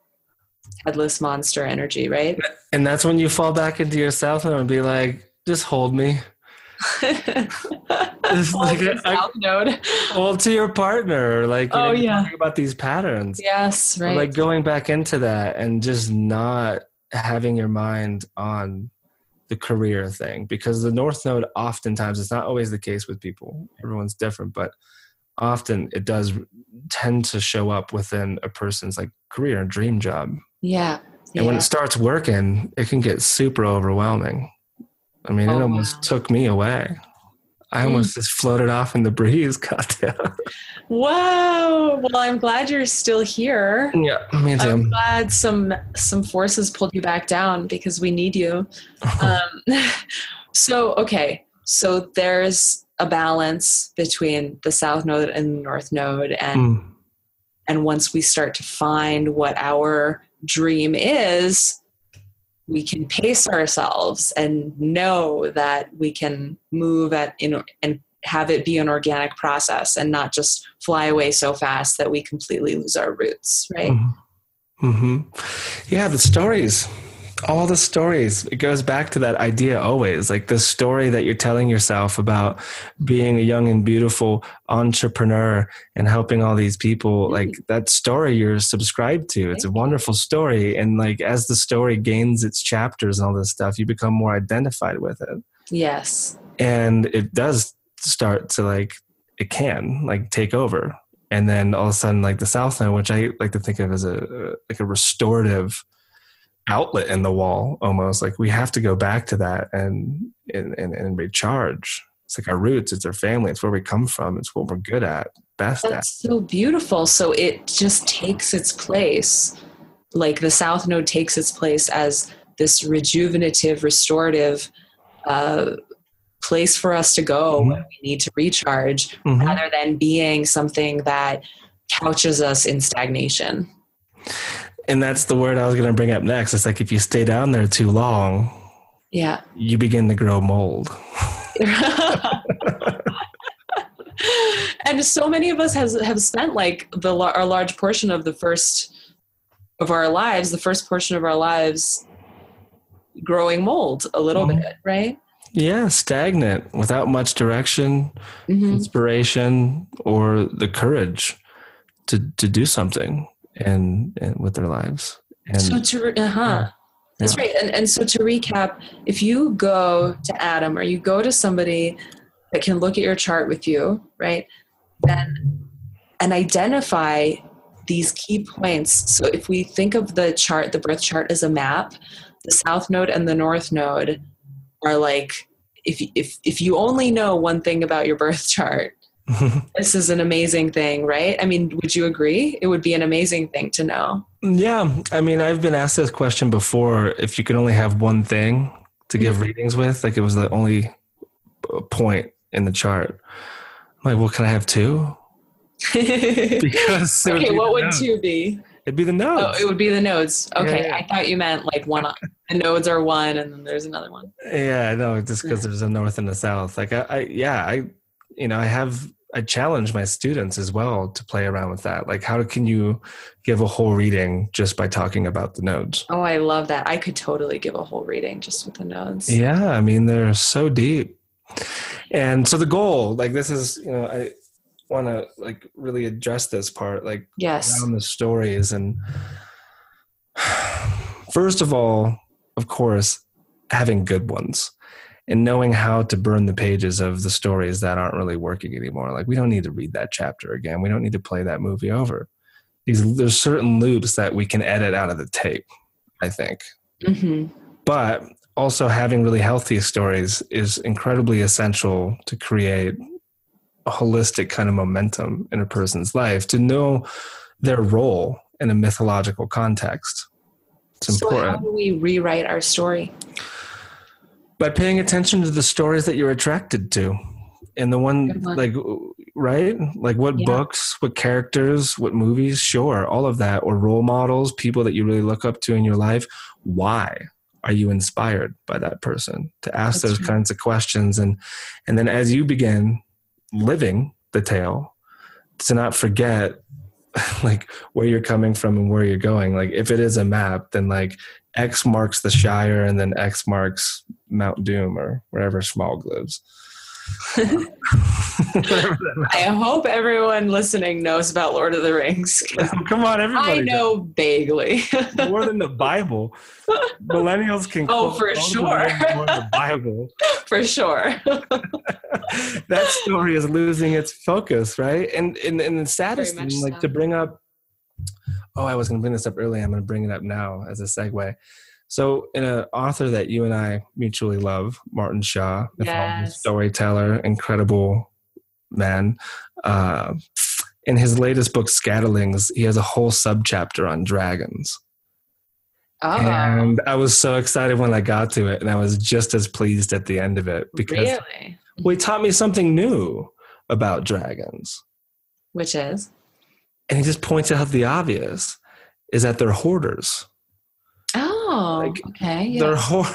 headless monster energy right?
And that's when you fall back into yourself and be like, just hold me. (laughs) (laughs) It's like a-
south node (laughs)
Well, to your partner, like, oh, you
Oh,
know,
yeah.
talking about these patterns.
yes right
Like going back into that and just not having your mind on the career thing because the North Node, oftentimes, it's not always the case with people. Everyone's different, but often it does tend to show up within a person's like career and dream job.
yeah
And when it starts working, it can get super overwhelming. I mean, it
Oh,
almost
wow.
took me away. I
Mm.
almost just floated off in the breeze, (laughs) Katya.
Wow. Well, I'm glad you're still here.
yeah, me too.
I'm glad some some forces pulled you back down because we need you. (laughs) Um, (laughs) so okay, so there's a balance between the south node and the north node, and
Mm.
and once we start to find what our dream is, we can pace ourselves and know that we can move at in and have it be an organic process and not just fly away so fast that we completely lose our roots, right?
mm-hmm. Yeah, the stories, all the stories. It goes back to that idea always, like the story that you're telling yourself about being a young and beautiful entrepreneur and helping all these people.
Mm.
Like that story you're subscribed to. It's a wonderful story, and like as the story gains its chapters and all this stuff, you become more identified with it,
Yes.
and it does start to like it can like take over and then all of a sudden like the south node which i like to think of as a like a restorative outlet in the wall almost like we have to go back to that and and and, and recharge it's like our roots it's our family it's where we come from it's what we're good at best at
That's so beautiful. So it just takes its place. Like the South Node takes its place as this rejuvenative, restorative uh, place for us to go
Mhm.
when we need to recharge,
Mhm.
rather than being something that couches us in stagnation.
And that's the word i was going to bring up next it's like if you stay down there too long
Yeah.
you begin to grow mold (laughs)
and so many of us has have spent like the a large portion of the first of our lives, the first portion of our lives, growing mold a little
Mhm.
bit, right?
yeah stagnant without much direction
Mm-hmm.
inspiration or the courage to to do something and, and with their lives and
So to uh-huh. That's right. And and so to recap, if you go to Adam or you go to somebody that can look at your chart with you, right? Then and identify these key points. So if we think of the chart, the birth chart as a map, the south node and the north node are like if if if you only know one thing about your birth (laughs) chart, (laughs) this is an amazing thing, right? I mean, would you agree? It would be an amazing thing to know.
Yeah, I mean, I've been asked this question before. If you could only have one thing to give mm-hmm. readings with, like it was the only point in the chart. I'm like, well, can I have two? (laughs)
because okay, what would two be?
It'd be the nodes.
Oh, it would be the nodes. Okay, yeah. I thought you meant like one. the nodes are one, and then there's another one.
Yeah, no, just because there's a north and a south. Like I, I, yeah, I, you know, I have I challenge my students as well to play around with that. Like, how can you give a whole reading just by talking about the nodes?
Oh, I love that. I could totally give a whole reading just with the nodes.
Yeah, I mean, they're so deep. And so the goal, like, this is, you know, I want to like really address this part, like,
yes,
around the stories. And (sighs) first of all, of course, having good ones and knowing how to burn the pages of the stories that aren't really working anymore. Like we don't need to read that chapter again. We don't need to play that movie over. These there's certain loops that we can edit out of the tape. I think, mm-hmm. but also having really healthy stories is incredibly essential to create a holistic kind of momentum in a person's life to know their role in a mythological context.
It's important. so. How do we rewrite our story?
By paying attention to the stories that you're attracted to and the one, like right? Like what yeah. books what characters what movies? Sure all of that or role models people that you really look up to in your life. Why are you inspired by that person to ask That's those kinds of questions? And and then as you begin living the tale to not forget (laughs) like where you're coming from and where you're going. Like if it is a map then like X marks the Shire, and then X marks Mount Doom or wherever Smaug lives. (laughs)
I hope everyone listening knows about Lord of the Rings. (laughs)
Come on, everybody.
I know vaguely.
more than the Bible. Millennials can.
Oh, for sure. More
than the Bible. (laughs)
For sure.
that story is losing its focus, right? And and, and the saddest thing, like so. to bring up oh, I was going to bring this up earlier. I'm going to bring it up now as a segue. So, in an author that you and I mutually love, Martin Shaw,
yes.
storyteller, incredible man. Uh, in his latest book, Scatterlings, he has a whole subchapter on dragons. Oh. And I was so excited when I got to it, and I was just as pleased at the end of it because
really?
well, he taught me something new about dragons.
Which is?
and he just points out the obvious is that they're hoarders.
Oh, like, okay.
Yeah. They're hoard.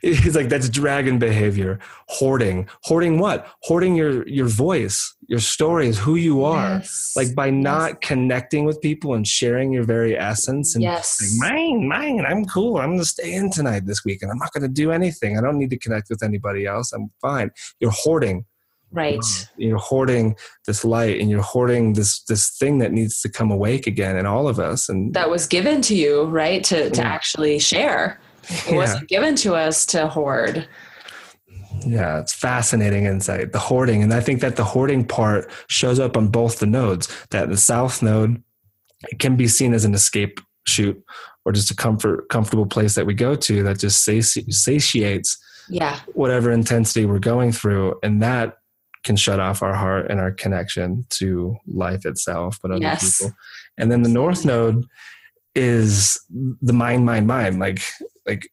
He's (laughs) like that's dragon behavior. Hoarding, hoarding what? Hoarding your your voice, your stories, who you are. Yes. Like by not yes. connecting with people and sharing your very essence. And
yes,
like, mine, mine. I'm cool. I'm gonna stay in tonight this week, and I'm not gonna do anything. I don't need to connect with anybody else. I'm fine. You're hoarding
right.
Ah, you're hoarding this light and you're hoarding this this thing that needs to come awake again in all of us and
that was given to you right to to yeah. actually share. It yeah. wasn't given to us to hoard.
Yeah it's fascinating insight the hoarding. And i think that the hoarding part shows up on both the nodes that the south node it can be seen as an escape chute or just a comfort comfortable place that we go to that just sati- satiates
yeah.
whatever intensity we're going through. And that can shut off our heart and our connection to life itself, but other yes. people. And then the north node is the mind, mind, mind. Like, like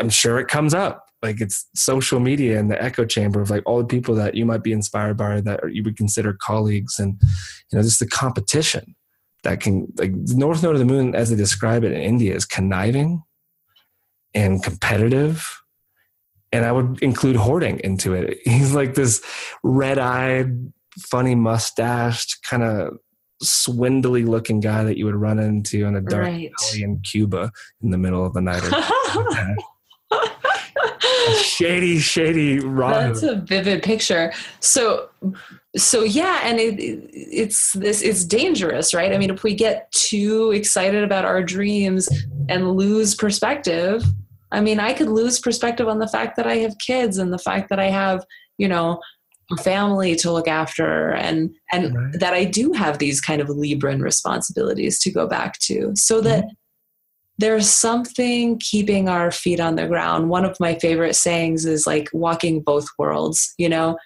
I'm sure it comes up. Like it's social media and the echo chamber of like all the people that you might be inspired by that you would consider colleagues, and you know just the competition that can like the north node of the moon, as they describe it in India, is conniving and competitive and I would include hoarding into it. (laughs) He's like this red-eyed, funny mustached, kind of swindly looking guy that you would run into in a dark right. alley in Cuba in the middle of the night. (laughs) shady, shady Robin.
That's a vivid picture. So, so yeah, and it, it's this. It's dangerous, right? I mean, if we get too excited about our dreams and lose perspective, I mean, I could lose perspective on the fact that I have kids and the fact that I have, you know, a family to look after and and
Right.
that I do have these kind of Libran responsibilities to go back to so that
Mm-hmm.
there's something keeping our feet on the ground. One of my favorite sayings is like walking both worlds, you know,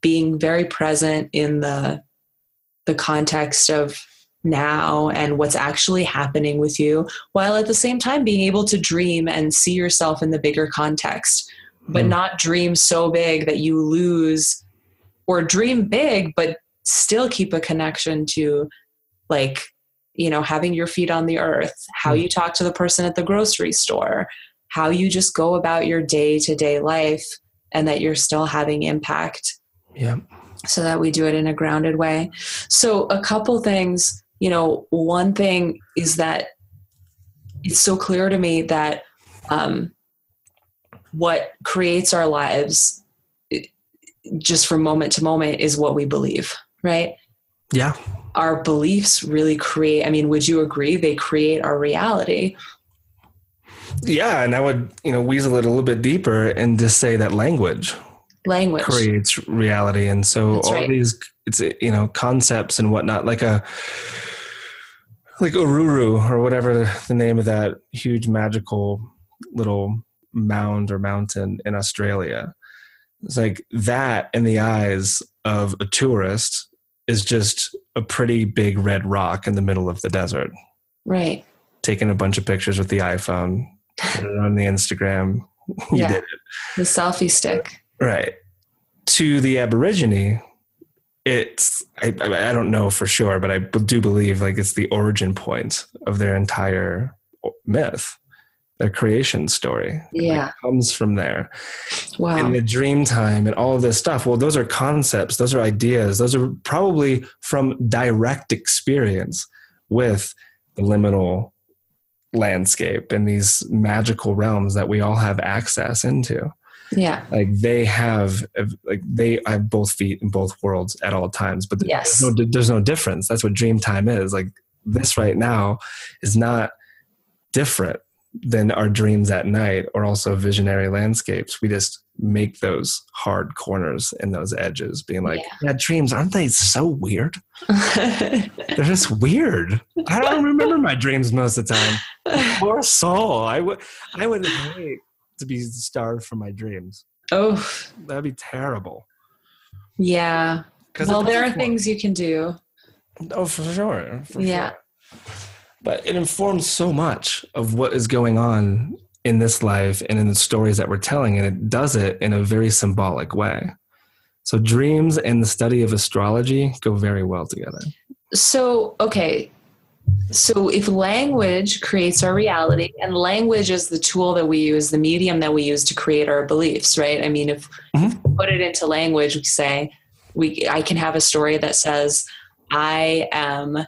being very present in the the context of now and what's actually happening with you while at the same time being able to dream and see yourself in the bigger context but
Mm.
not dream so big that you lose or dream big but still keep a connection to like you know having your feet on the earth how
Mm.
you talk to the person at the grocery store how you just go about your day to day life and that you're still having impact
Yeah.
so that we do it in a grounded way. So, a couple things, you know, one thing is that it's so clear to me that um, what creates our lives just from moment to moment is what we believe, right?
Yeah.
Our beliefs really create, I mean, would you agree? They create our reality.
Yeah. And I would, you know, weasel it a little bit deeper and just say that language
Language.
creates reality. And so
That's
all
right.
these, it's, you know, concepts and whatnot, like a, like Ururu or whatever the name of that huge magical little mound or mountain in Australia. It's like that in the eyes of a tourist is just a pretty big red rock in the middle of the desert.
Right.
Taking a bunch of pictures with the iPhone, put it on the Instagram. (laughs) You
Yeah.
did it.
The selfie stick.
Right. To the Aborigine, it's, I, I don't know for sure, but I do believe like it's the origin point of their entire myth, their creation story.
Yeah.
It comes from there.
Wow.
And the dream time and all of this stuff. Well, those are concepts, those are ideas, those are probably from direct experience with the liminal landscape and these magical realms that we all have access into
yeah.
like they have like they have both feet in both worlds at all times but there's,
Yes.
no, there's no difference. That's what dream time is. Like this right now is not different than our dreams at night or also visionary landscapes. We just make those hard corners and those edges being like
Yeah.
yeah, dreams aren't they so weird? They're just weird. I don't remember my dreams most of the time. (laughs) Poor soul. I would i would hate to be starved from my dreams
oh,
That'd be terrible.
Yeah. Well, there are things you can do.
Oh, for sure. for
Yeah.
sure. But it informs so much of what is going on in this life and in the stories that we're telling, and it does it in a very symbolic way. So, dreams and the study of astrology go very well together.
So, okay. So, if language creates our reality, and language is the tool that we use, the medium that we use to create our beliefs, right? I mean, if, mm-hmm. if we put it into language, we say, we, I can have a story that says, I am,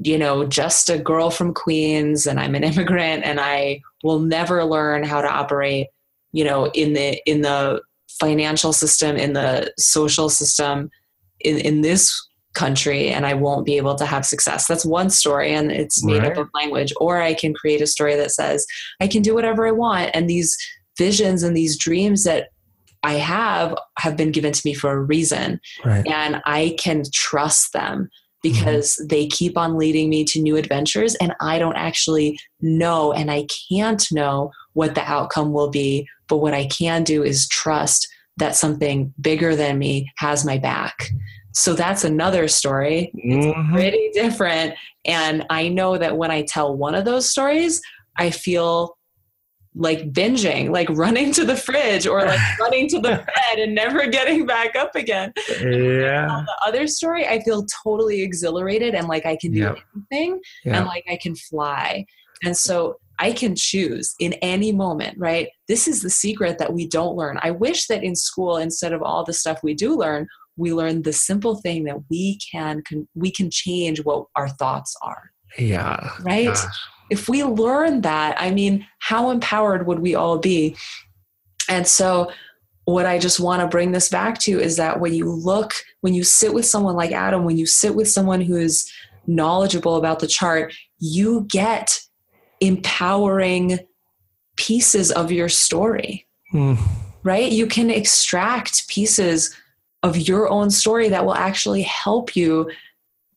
you know, just a girl from Queens and I'm an (laughs) immigrant and I will never learn how to operate, you know, in the, in the financial system, in the social system, in, in this country and I won't be able to have success. That's one story and it's made
Right.
up of language. Or I can create a story that says I can do whatever I want. And these visions and these dreams that I have have been given to me for a reason.
Right.
And I can trust them because mm-hmm. they keep on leading me to new adventures and I don't actually know and I can't know what the outcome will be. But what I can do is trust that something bigger than me has my back. So that's another story
Mhm.
pretty different. And I know that when I tell one of those stories, I feel like binging, like (laughs) running to the fridge or like (laughs) running to the bed and never getting back up again.
Yeah.
On the other story, I feel totally exhilarated and like I can do
Yep.
anything
Yeah.
and like I can fly. And so I can choose in any moment, right? This is the secret that we don't learn. I wish that in school, instead of all the stuff we do learn, we learn the simple thing that we can, can we can change what our thoughts are,
Yeah.
right?
Gosh.
If we learn that, I mean, how empowered would we all be? And so what I just want to bring this back to is that when you look, when you sit with someone like Adam, when you sit with someone who is knowledgeable about the chart, you get empowering pieces of your story,
Mm.
right? You can extract pieces of your own story that will actually help you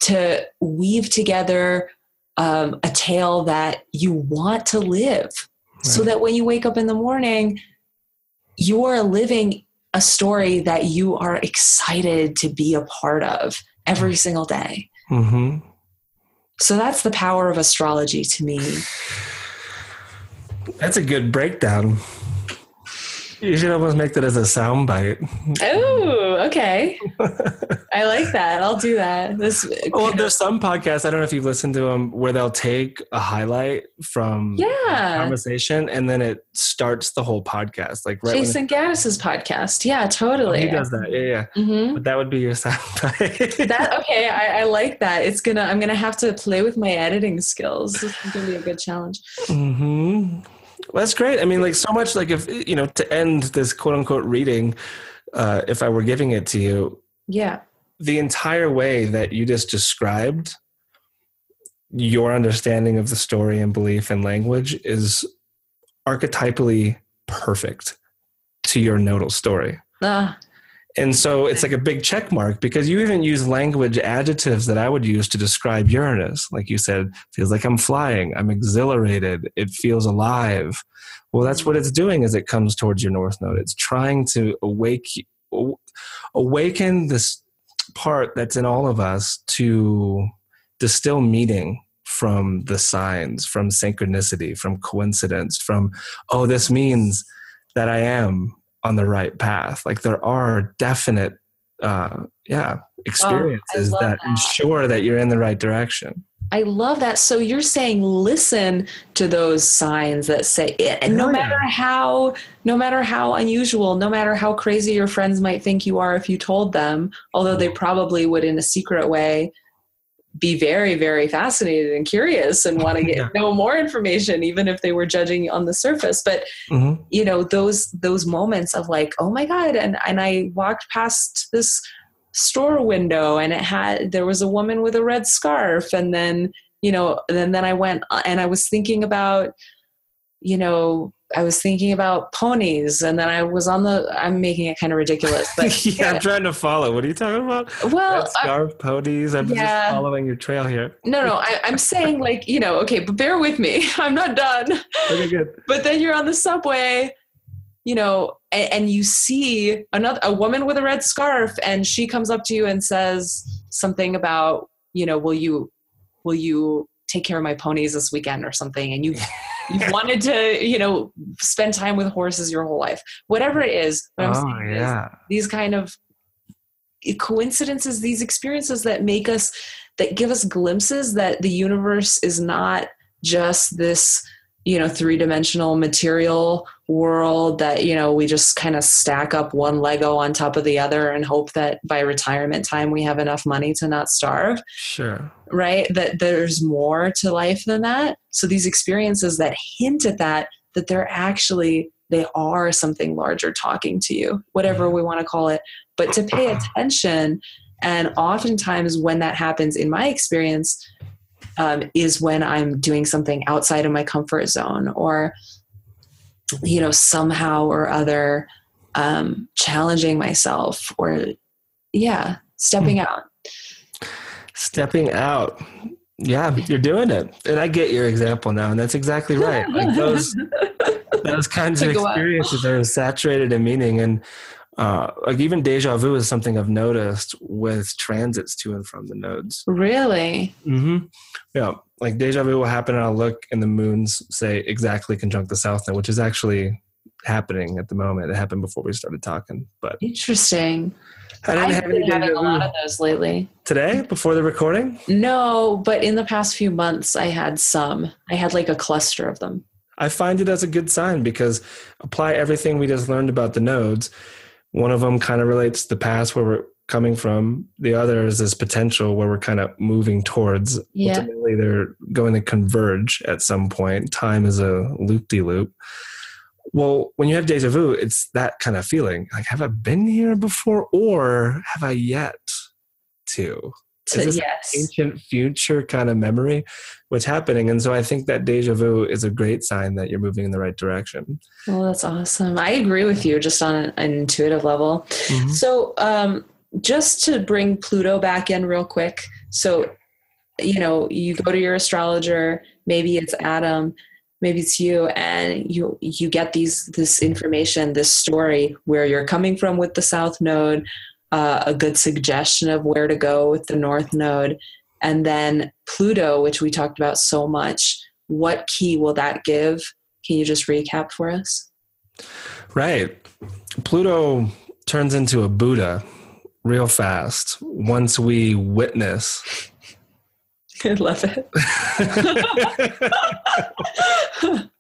to weave together um, a tale that you want to live right. so that when you wake up in the morning you are living a story that you are excited to be a part of every single day mm-hmm. so that's the power of astrology to me
that's a good breakdown you should almost make that as a soundbite.
Oh, okay. (laughs) I like that. I'll do that. This.
Well, there's some podcasts. I don't know if you've listened to them where they'll take a highlight from
yeah
conversation and then it starts the whole podcast. Like
right Jayson Gaddis's podcast. Yeah, totally.
Oh, he does that. Yeah, yeah. Mm-hmm. But that would be your (laughs) soundbite.
that okay. I, I, like that. It's gonna. I'm gonna have to play with my editing skills. This is gonna be a good challenge.
Hmm. Well, that's great. I mean, like so much like if you know to end this quote unquote reading, uh, if I were giving it to you,
yeah,
the entire way that you just described your understanding of the story and belief and language is archetypally perfect to your nodal story. Ah, and so it's like a big check mark because you even use language adjectives that I would use to describe Uranus. Like you said, feels like I'm flying, I'm exhilarated, it feels alive. Well, that's what it's doing as it comes towards your north node. It's trying to awake awaken this part that's in all of us to distill meaning from the signs, from synchronicity, from coincidence, from, oh, this means that I am on the right path. Like there are definite, uh, yeah, experiences oh, that, that ensure that you're in the right direction.
I love that. So you're saying listen to those signs that say and no matter how no matter how unusual, no matter how crazy your friends might think you are if you told them, although they probably would in a secret way be very very fascinated and curious and want to get (laughs) yeah. know more information even if they were judging on the surface but mm-hmm. you know those those moments of like oh my god and and I walked past this store window and it had there was a woman with a red scarf and then you know and then I went uh, and I was thinking about you know I was thinking about ponies, and then I was on the. I'm making it kind of ridiculous, but (laughs)
yeah, I'm trying to follow. What are you talking about?
Well,
Red scarf, I, ponies. I'm yeah. just following your trail here.
No, no, I, am saying like you know, okay, but bear with me. (laughs) I'm not done.
Okay, good.
But then you're on the subway, you know, and, and you see another a woman with a red scarf, and she comes up to you and says something about, you know, will you, will you take care of my ponies this weekend or something, and you (laughs) you've wanted to, you know, spend time with horses your whole life. Whatever it is, what I'm oh, saying yeah. is these kind of coincidences, these experiences that make us, that give us glimpses that the universe is not just this you know three dimensional material world that you know we just kind of stack up one lego on top of the other and hope that by retirement time we have enough money to not starve.
Sure.
Right? That there's more to life than that. So these experiences that hint at that that they're actually they are something larger talking to you whatever we want to call it. But to pay (clears throat) attention and oftentimes when that happens in my experience um, is when I'm doing something outside of my comfort zone or, you know, somehow or other um, challenging myself or, yeah, stepping hmm. out.
Stepping out. Yeah, you're doing it. And I get your example now. And that's exactly right. Like those, (laughs) those kinds of experiences are saturated in meaning. And uh, like even deja vu is something I've noticed with transits to and from the nodes.
Really?
Mm-hmm. Yeah, like deja vu will happen, and I'll look, and the moons say exactly conjunct the south node, which is actually happening at the moment. It happened before we started talking, but
interesting. I didn't I've have been having a lot of those lately.
Today, before the recording?
No, but in the past few months, I had some. I had like a cluster of them.
I find it as a good sign because apply everything we just learned about the nodes one of them kind of relates to the past where we're coming from. The other is this potential where we're kind of moving towards.
Yeah.
Ultimately, they're going to converge at some point. Time is a loop de loop. Well, when you have deja vu, it's that kind of feeling like, have I been here before or have I yet to?
To yes.
ancient future kind of memory what's happening and so i think that deja vu is a great sign that you're moving in the right direction
well that's awesome i agree with you just on an, an intuitive level mm-hmm. so um, just to bring Pluto back in real quick. So, you know, you go to your astrologer, maybe it's Adam, maybe it's you, and you you get these this information, this story where you're coming from with the South Node, uh, a good suggestion of where to go with the North Node, and then Pluto, which we talked about so much. What key will that give? Can you just recap for us?
Right. Pluto turns into a Buddha real fast once we witness. (laughs)
I love it. (laughs) (laughs)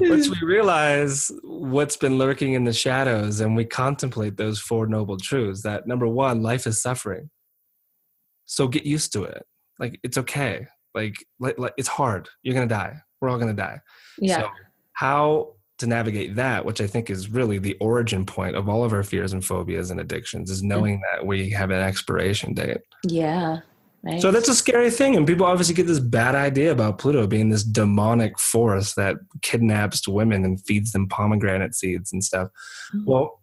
once we realize what's been lurking in the shadows and we contemplate those four noble truths that number one, life is suffering. So get used to it. Like it's okay. Like, like, like it's hard. You're gonna die. We're all gonna die.
Yeah.
So how to navigate that, which I think is really the origin point of all of our fears and phobias and addictions, is knowing that we have an expiration date.
Yeah. Right.
So that's a scary thing. And people obviously get this bad idea about Pluto being this demonic force that kidnaps women and feeds them pomegranate seeds and stuff. Mm-hmm. Well,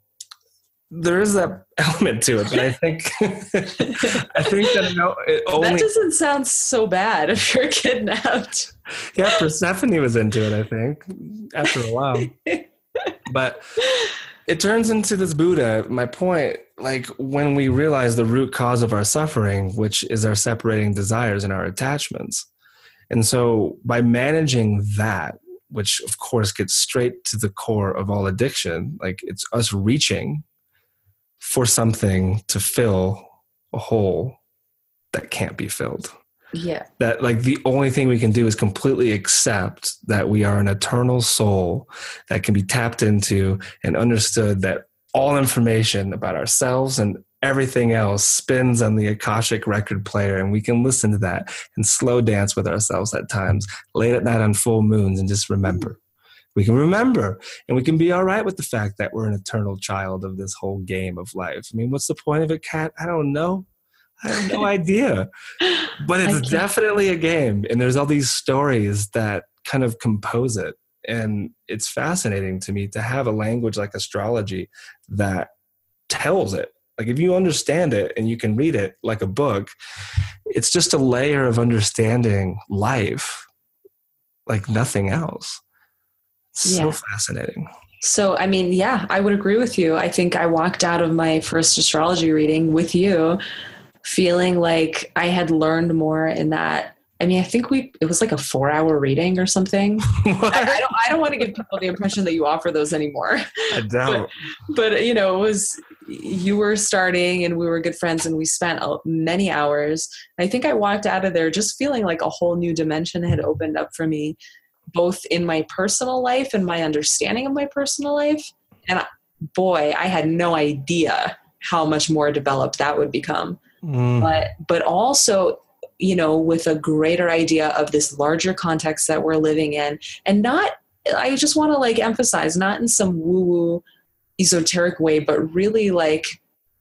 there is that (laughs) element to it, but I think (laughs) I think that it only
that doesn't sound so bad if you're kidnapped.
Yeah, Persephone was into it. I think after a while, (laughs) but it turns into this Buddha. My point, like when we realize the root cause of our suffering, which is our separating desires and our attachments, and so by managing that, which of course gets straight to the core of all addiction, like it's us reaching for something to fill a hole that can't be filled.
Yeah.
That like the only thing we can do is completely accept that we are an eternal soul that can be tapped into and understood that all information about ourselves and everything else spins on the Akashic record player and we can listen to that and slow dance with ourselves at times, late at night on full moons and just remember we can remember and we can be all right with the fact that we're an eternal child of this whole game of life. I mean, what's the point of it, Kat? I don't know. I have no idea. But it's definitely a game. And there's all these stories that kind of compose it. And it's fascinating to me to have a language like astrology that tells it. Like if you understand it and you can read it like a book, it's just a layer of understanding life like nothing else. So yeah. fascinating.
So, I mean, yeah, I would agree with you. I think I walked out of my first astrology reading with you feeling like I had learned more in that. I mean, I think we it was like a four hour reading or something. (laughs) I, I, don't I don't want to give people the impression that you offer those anymore.
I (laughs) don't.
But, but you know, it was you were starting and we were good friends and we spent many hours. I think I walked out of there just feeling like a whole new dimension had opened up for me both in my personal life and my understanding of my personal life. And boy, I had no idea how much more developed that would become. Mm. But but also, you know, with a greater idea of this larger context that we're living in, and not. I just want to like emphasize, not in some woo woo esoteric way, but really like,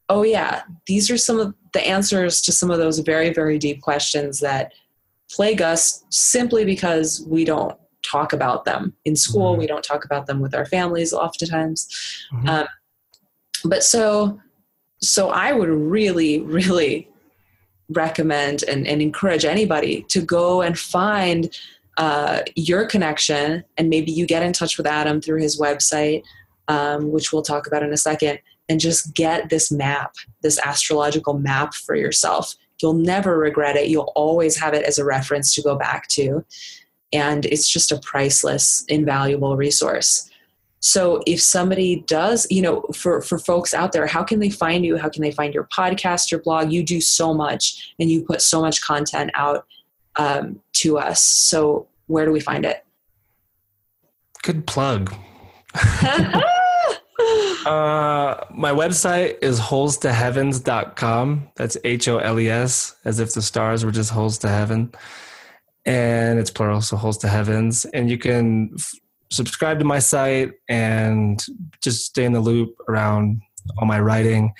oh yeah, these are some of the answers to some of those very very deep questions that plague us simply because we don't talk about them in school. Mm-hmm. We don't talk about them with our families oftentimes. Mm-hmm. Um, but so, so I would really, really recommend and, and encourage anybody to go and find uh, your connection, and maybe you get in touch with Adam through his website, um, which we'll talk about in a second, and just get this map, this astrological map for yourself. You'll never regret it. You'll always have it as a reference to go back to and it's just a priceless invaluable resource so if somebody does you know for for folks out there how can they find you? How can they find your podcast your blog? You do so much and you put so much content out um, to us. So where do we find it?
Good plug. (laughs) Uh, my website is holestoheavens.com. That's H O L E S, as if the stars were just holes to heaven. And it's plural, so holes to heavens. And you can f- subscribe to my site and just stay in the loop around all my writing.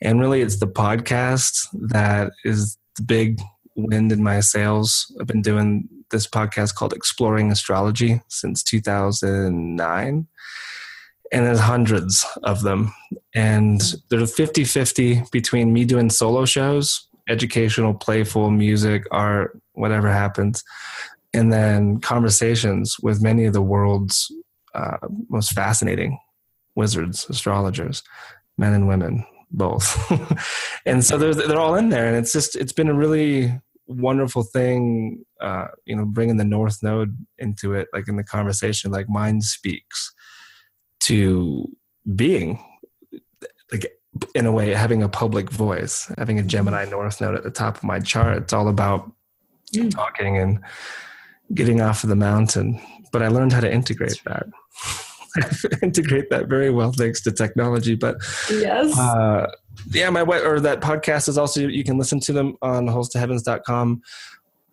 And really, it's the podcast that is the big wind in my sails. I've been doing this podcast called Exploring Astrology since 2009. and there's hundreds of them and they're 50-50 between me doing solo shows educational playful music art whatever happens and then conversations with many of the world's uh, most fascinating wizards astrologers men and women both (laughs) and so they're, they're all in there and it's just it's been a really wonderful thing uh, you know bringing the north node into it like in the conversation like mind speaks to being like in a way having a public voice having a gemini north node at the top of my chart it's all about mm. talking and getting off of the mountain but i learned how to integrate that (laughs) integrate that very well thanks to technology but
yes uh,
yeah my way or that podcast is also you can listen to them on holestoheavens.com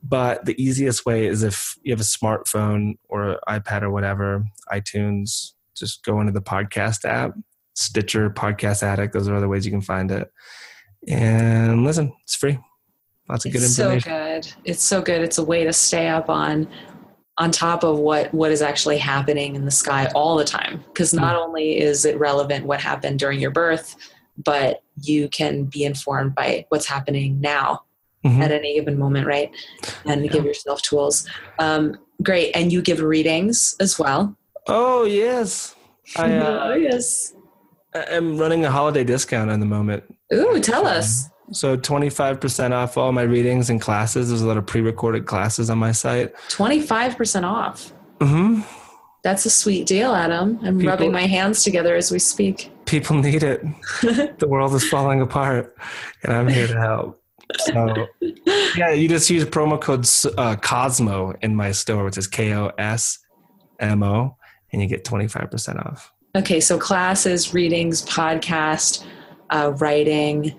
but the easiest way is if you have a smartphone or ipad or whatever itunes just go into the podcast app, Stitcher, Podcast Addict. Those are other ways you can find it. And listen, it's free. Lots of good
it's information. So good. It's so good. It's a way to stay up on on top of what what is actually happening in the sky all the time. Because not mm-hmm. only is it relevant what happened during your birth, but you can be informed by what's happening now mm-hmm. at any given moment, right? And yeah. give yourself tools. Um, great. And you give readings as well.
Oh yes,
I, (laughs) uh, oh yes.
I'm running a holiday discount at the moment.
Ooh, tell us.
So 25% off all my readings and classes. There's a lot of pre-recorded classes on my site.
25% off.
Mm-hmm.
That's a sweet deal, Adam. I'm people, rubbing my hands together as we speak.
People need it. (laughs) the world is falling apart, and I'm here to help. So, yeah, you just use promo code uh, Kosmo in my store, which is K O S M O and you get 25% off.
Okay, so classes, readings, podcast, uh, writing,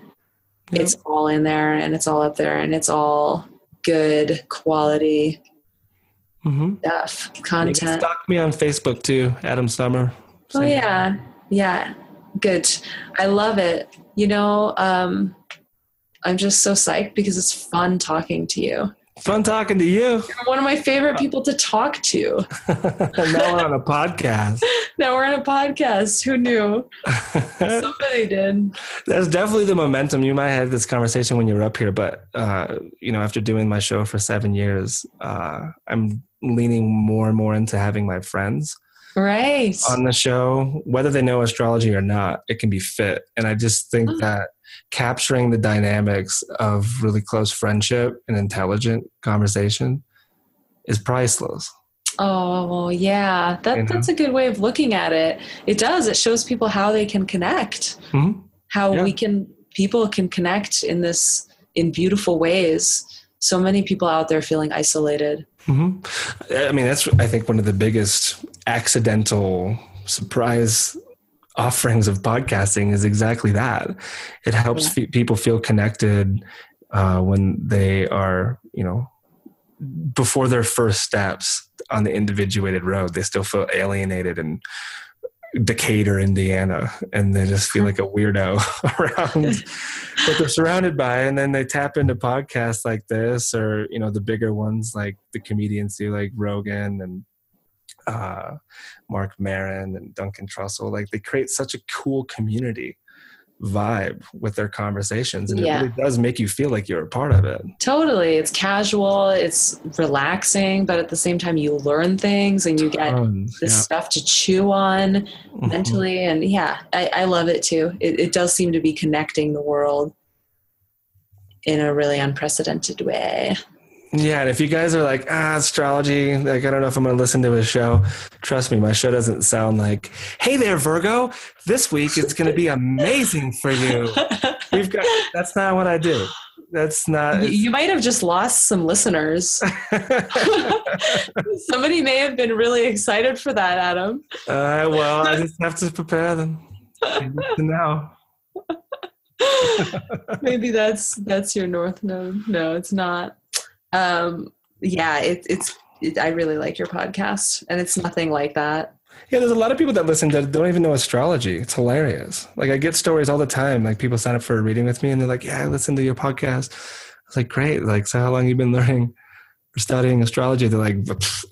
yep. it's all in there and it's all up there and it's all good quality mm-hmm. stuff, content. You
stalk me on Facebook too, Adam Sommer.
Oh, yeah. Yeah. Good. I love it. You know, um, I'm just so psyched because it's fun talking to you.
Fun talking to you. You're
one of my favorite people to talk to. (laughs)
now we're on a podcast. (laughs)
now we're on a podcast. Who knew? (laughs) Somebody did.
There's definitely the momentum. You might have this conversation when you were up here, but uh, you know, after doing my show for seven years, uh, I'm leaning more and more into having my friends
right
on the show, whether they know astrology or not. It can be fit, and I just think oh. that capturing the dynamics of really close friendship and intelligent conversation is priceless.
Oh, yeah. That, you know? That's a good way of looking at it. It does. It shows people how they can connect,
mm-hmm.
how yeah. we can, people can connect in this, in beautiful ways. So many people out there feeling isolated.
Mm-hmm. I mean, that's, I think, one of the biggest accidental surprise offerings of podcasting is exactly that. It helps yeah. f- people feel connected uh, when they are, you know, before their first steps on the individuated road. They still feel alienated and Decatur, Indiana, and they just feel like a weirdo (laughs) around what they're surrounded by. And then they tap into podcasts like this, or you know, the bigger ones like the comedians do, like Rogan and uh, Marc Maron and Duncan Trussell. Like they create such a cool community vibe with their conversations and yeah. it really does make you feel like you're a part of it
totally it's casual it's relaxing but at the same time you learn things and you get Tons, this yeah. stuff to chew on mm-hmm. mentally and yeah I, I love it too it, it does seem to be connecting the world in a really unprecedented way
yeah, and if you guys are like, ah, astrology, like I don't know if I'm gonna listen to a show, trust me, my show doesn't sound like, hey there, Virgo, this week is gonna be amazing for you. (laughs) We've got that's not what I do. That's not
you might have just lost some listeners. (laughs) (laughs) Somebody may have been really excited for that, Adam.
Uh, well, I just have to prepare them now.
Maybe that's that's your north node. No, it's not um, yeah, it, it's it, I really like your podcast, and it's nothing like that.
Yeah, there's a lot of people that listen that don't even know astrology. It's hilarious. Like I get stories all the time. Like people sign up for a reading with me, and they're like, "Yeah, I listen to your podcast." I was like, "Great! Like, so how long you been learning?" or Studying astrology, they're like,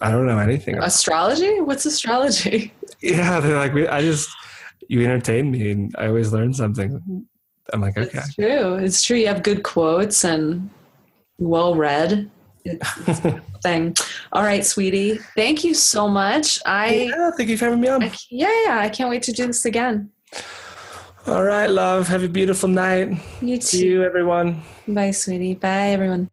I don't know anything.
Astrology? What's astrology?
Yeah, they're like, I just you entertain me, and I always learn something. I'm like, okay,
it's true. It's true. You have good quotes and well read. (laughs) Thing. All right, sweetie. Thank you so much. I
yeah, thank you for having me on.
I, yeah, yeah. I can't wait to do this again.
All right, love. Have a beautiful night.
You
See you, everyone.
Bye, sweetie. Bye, everyone.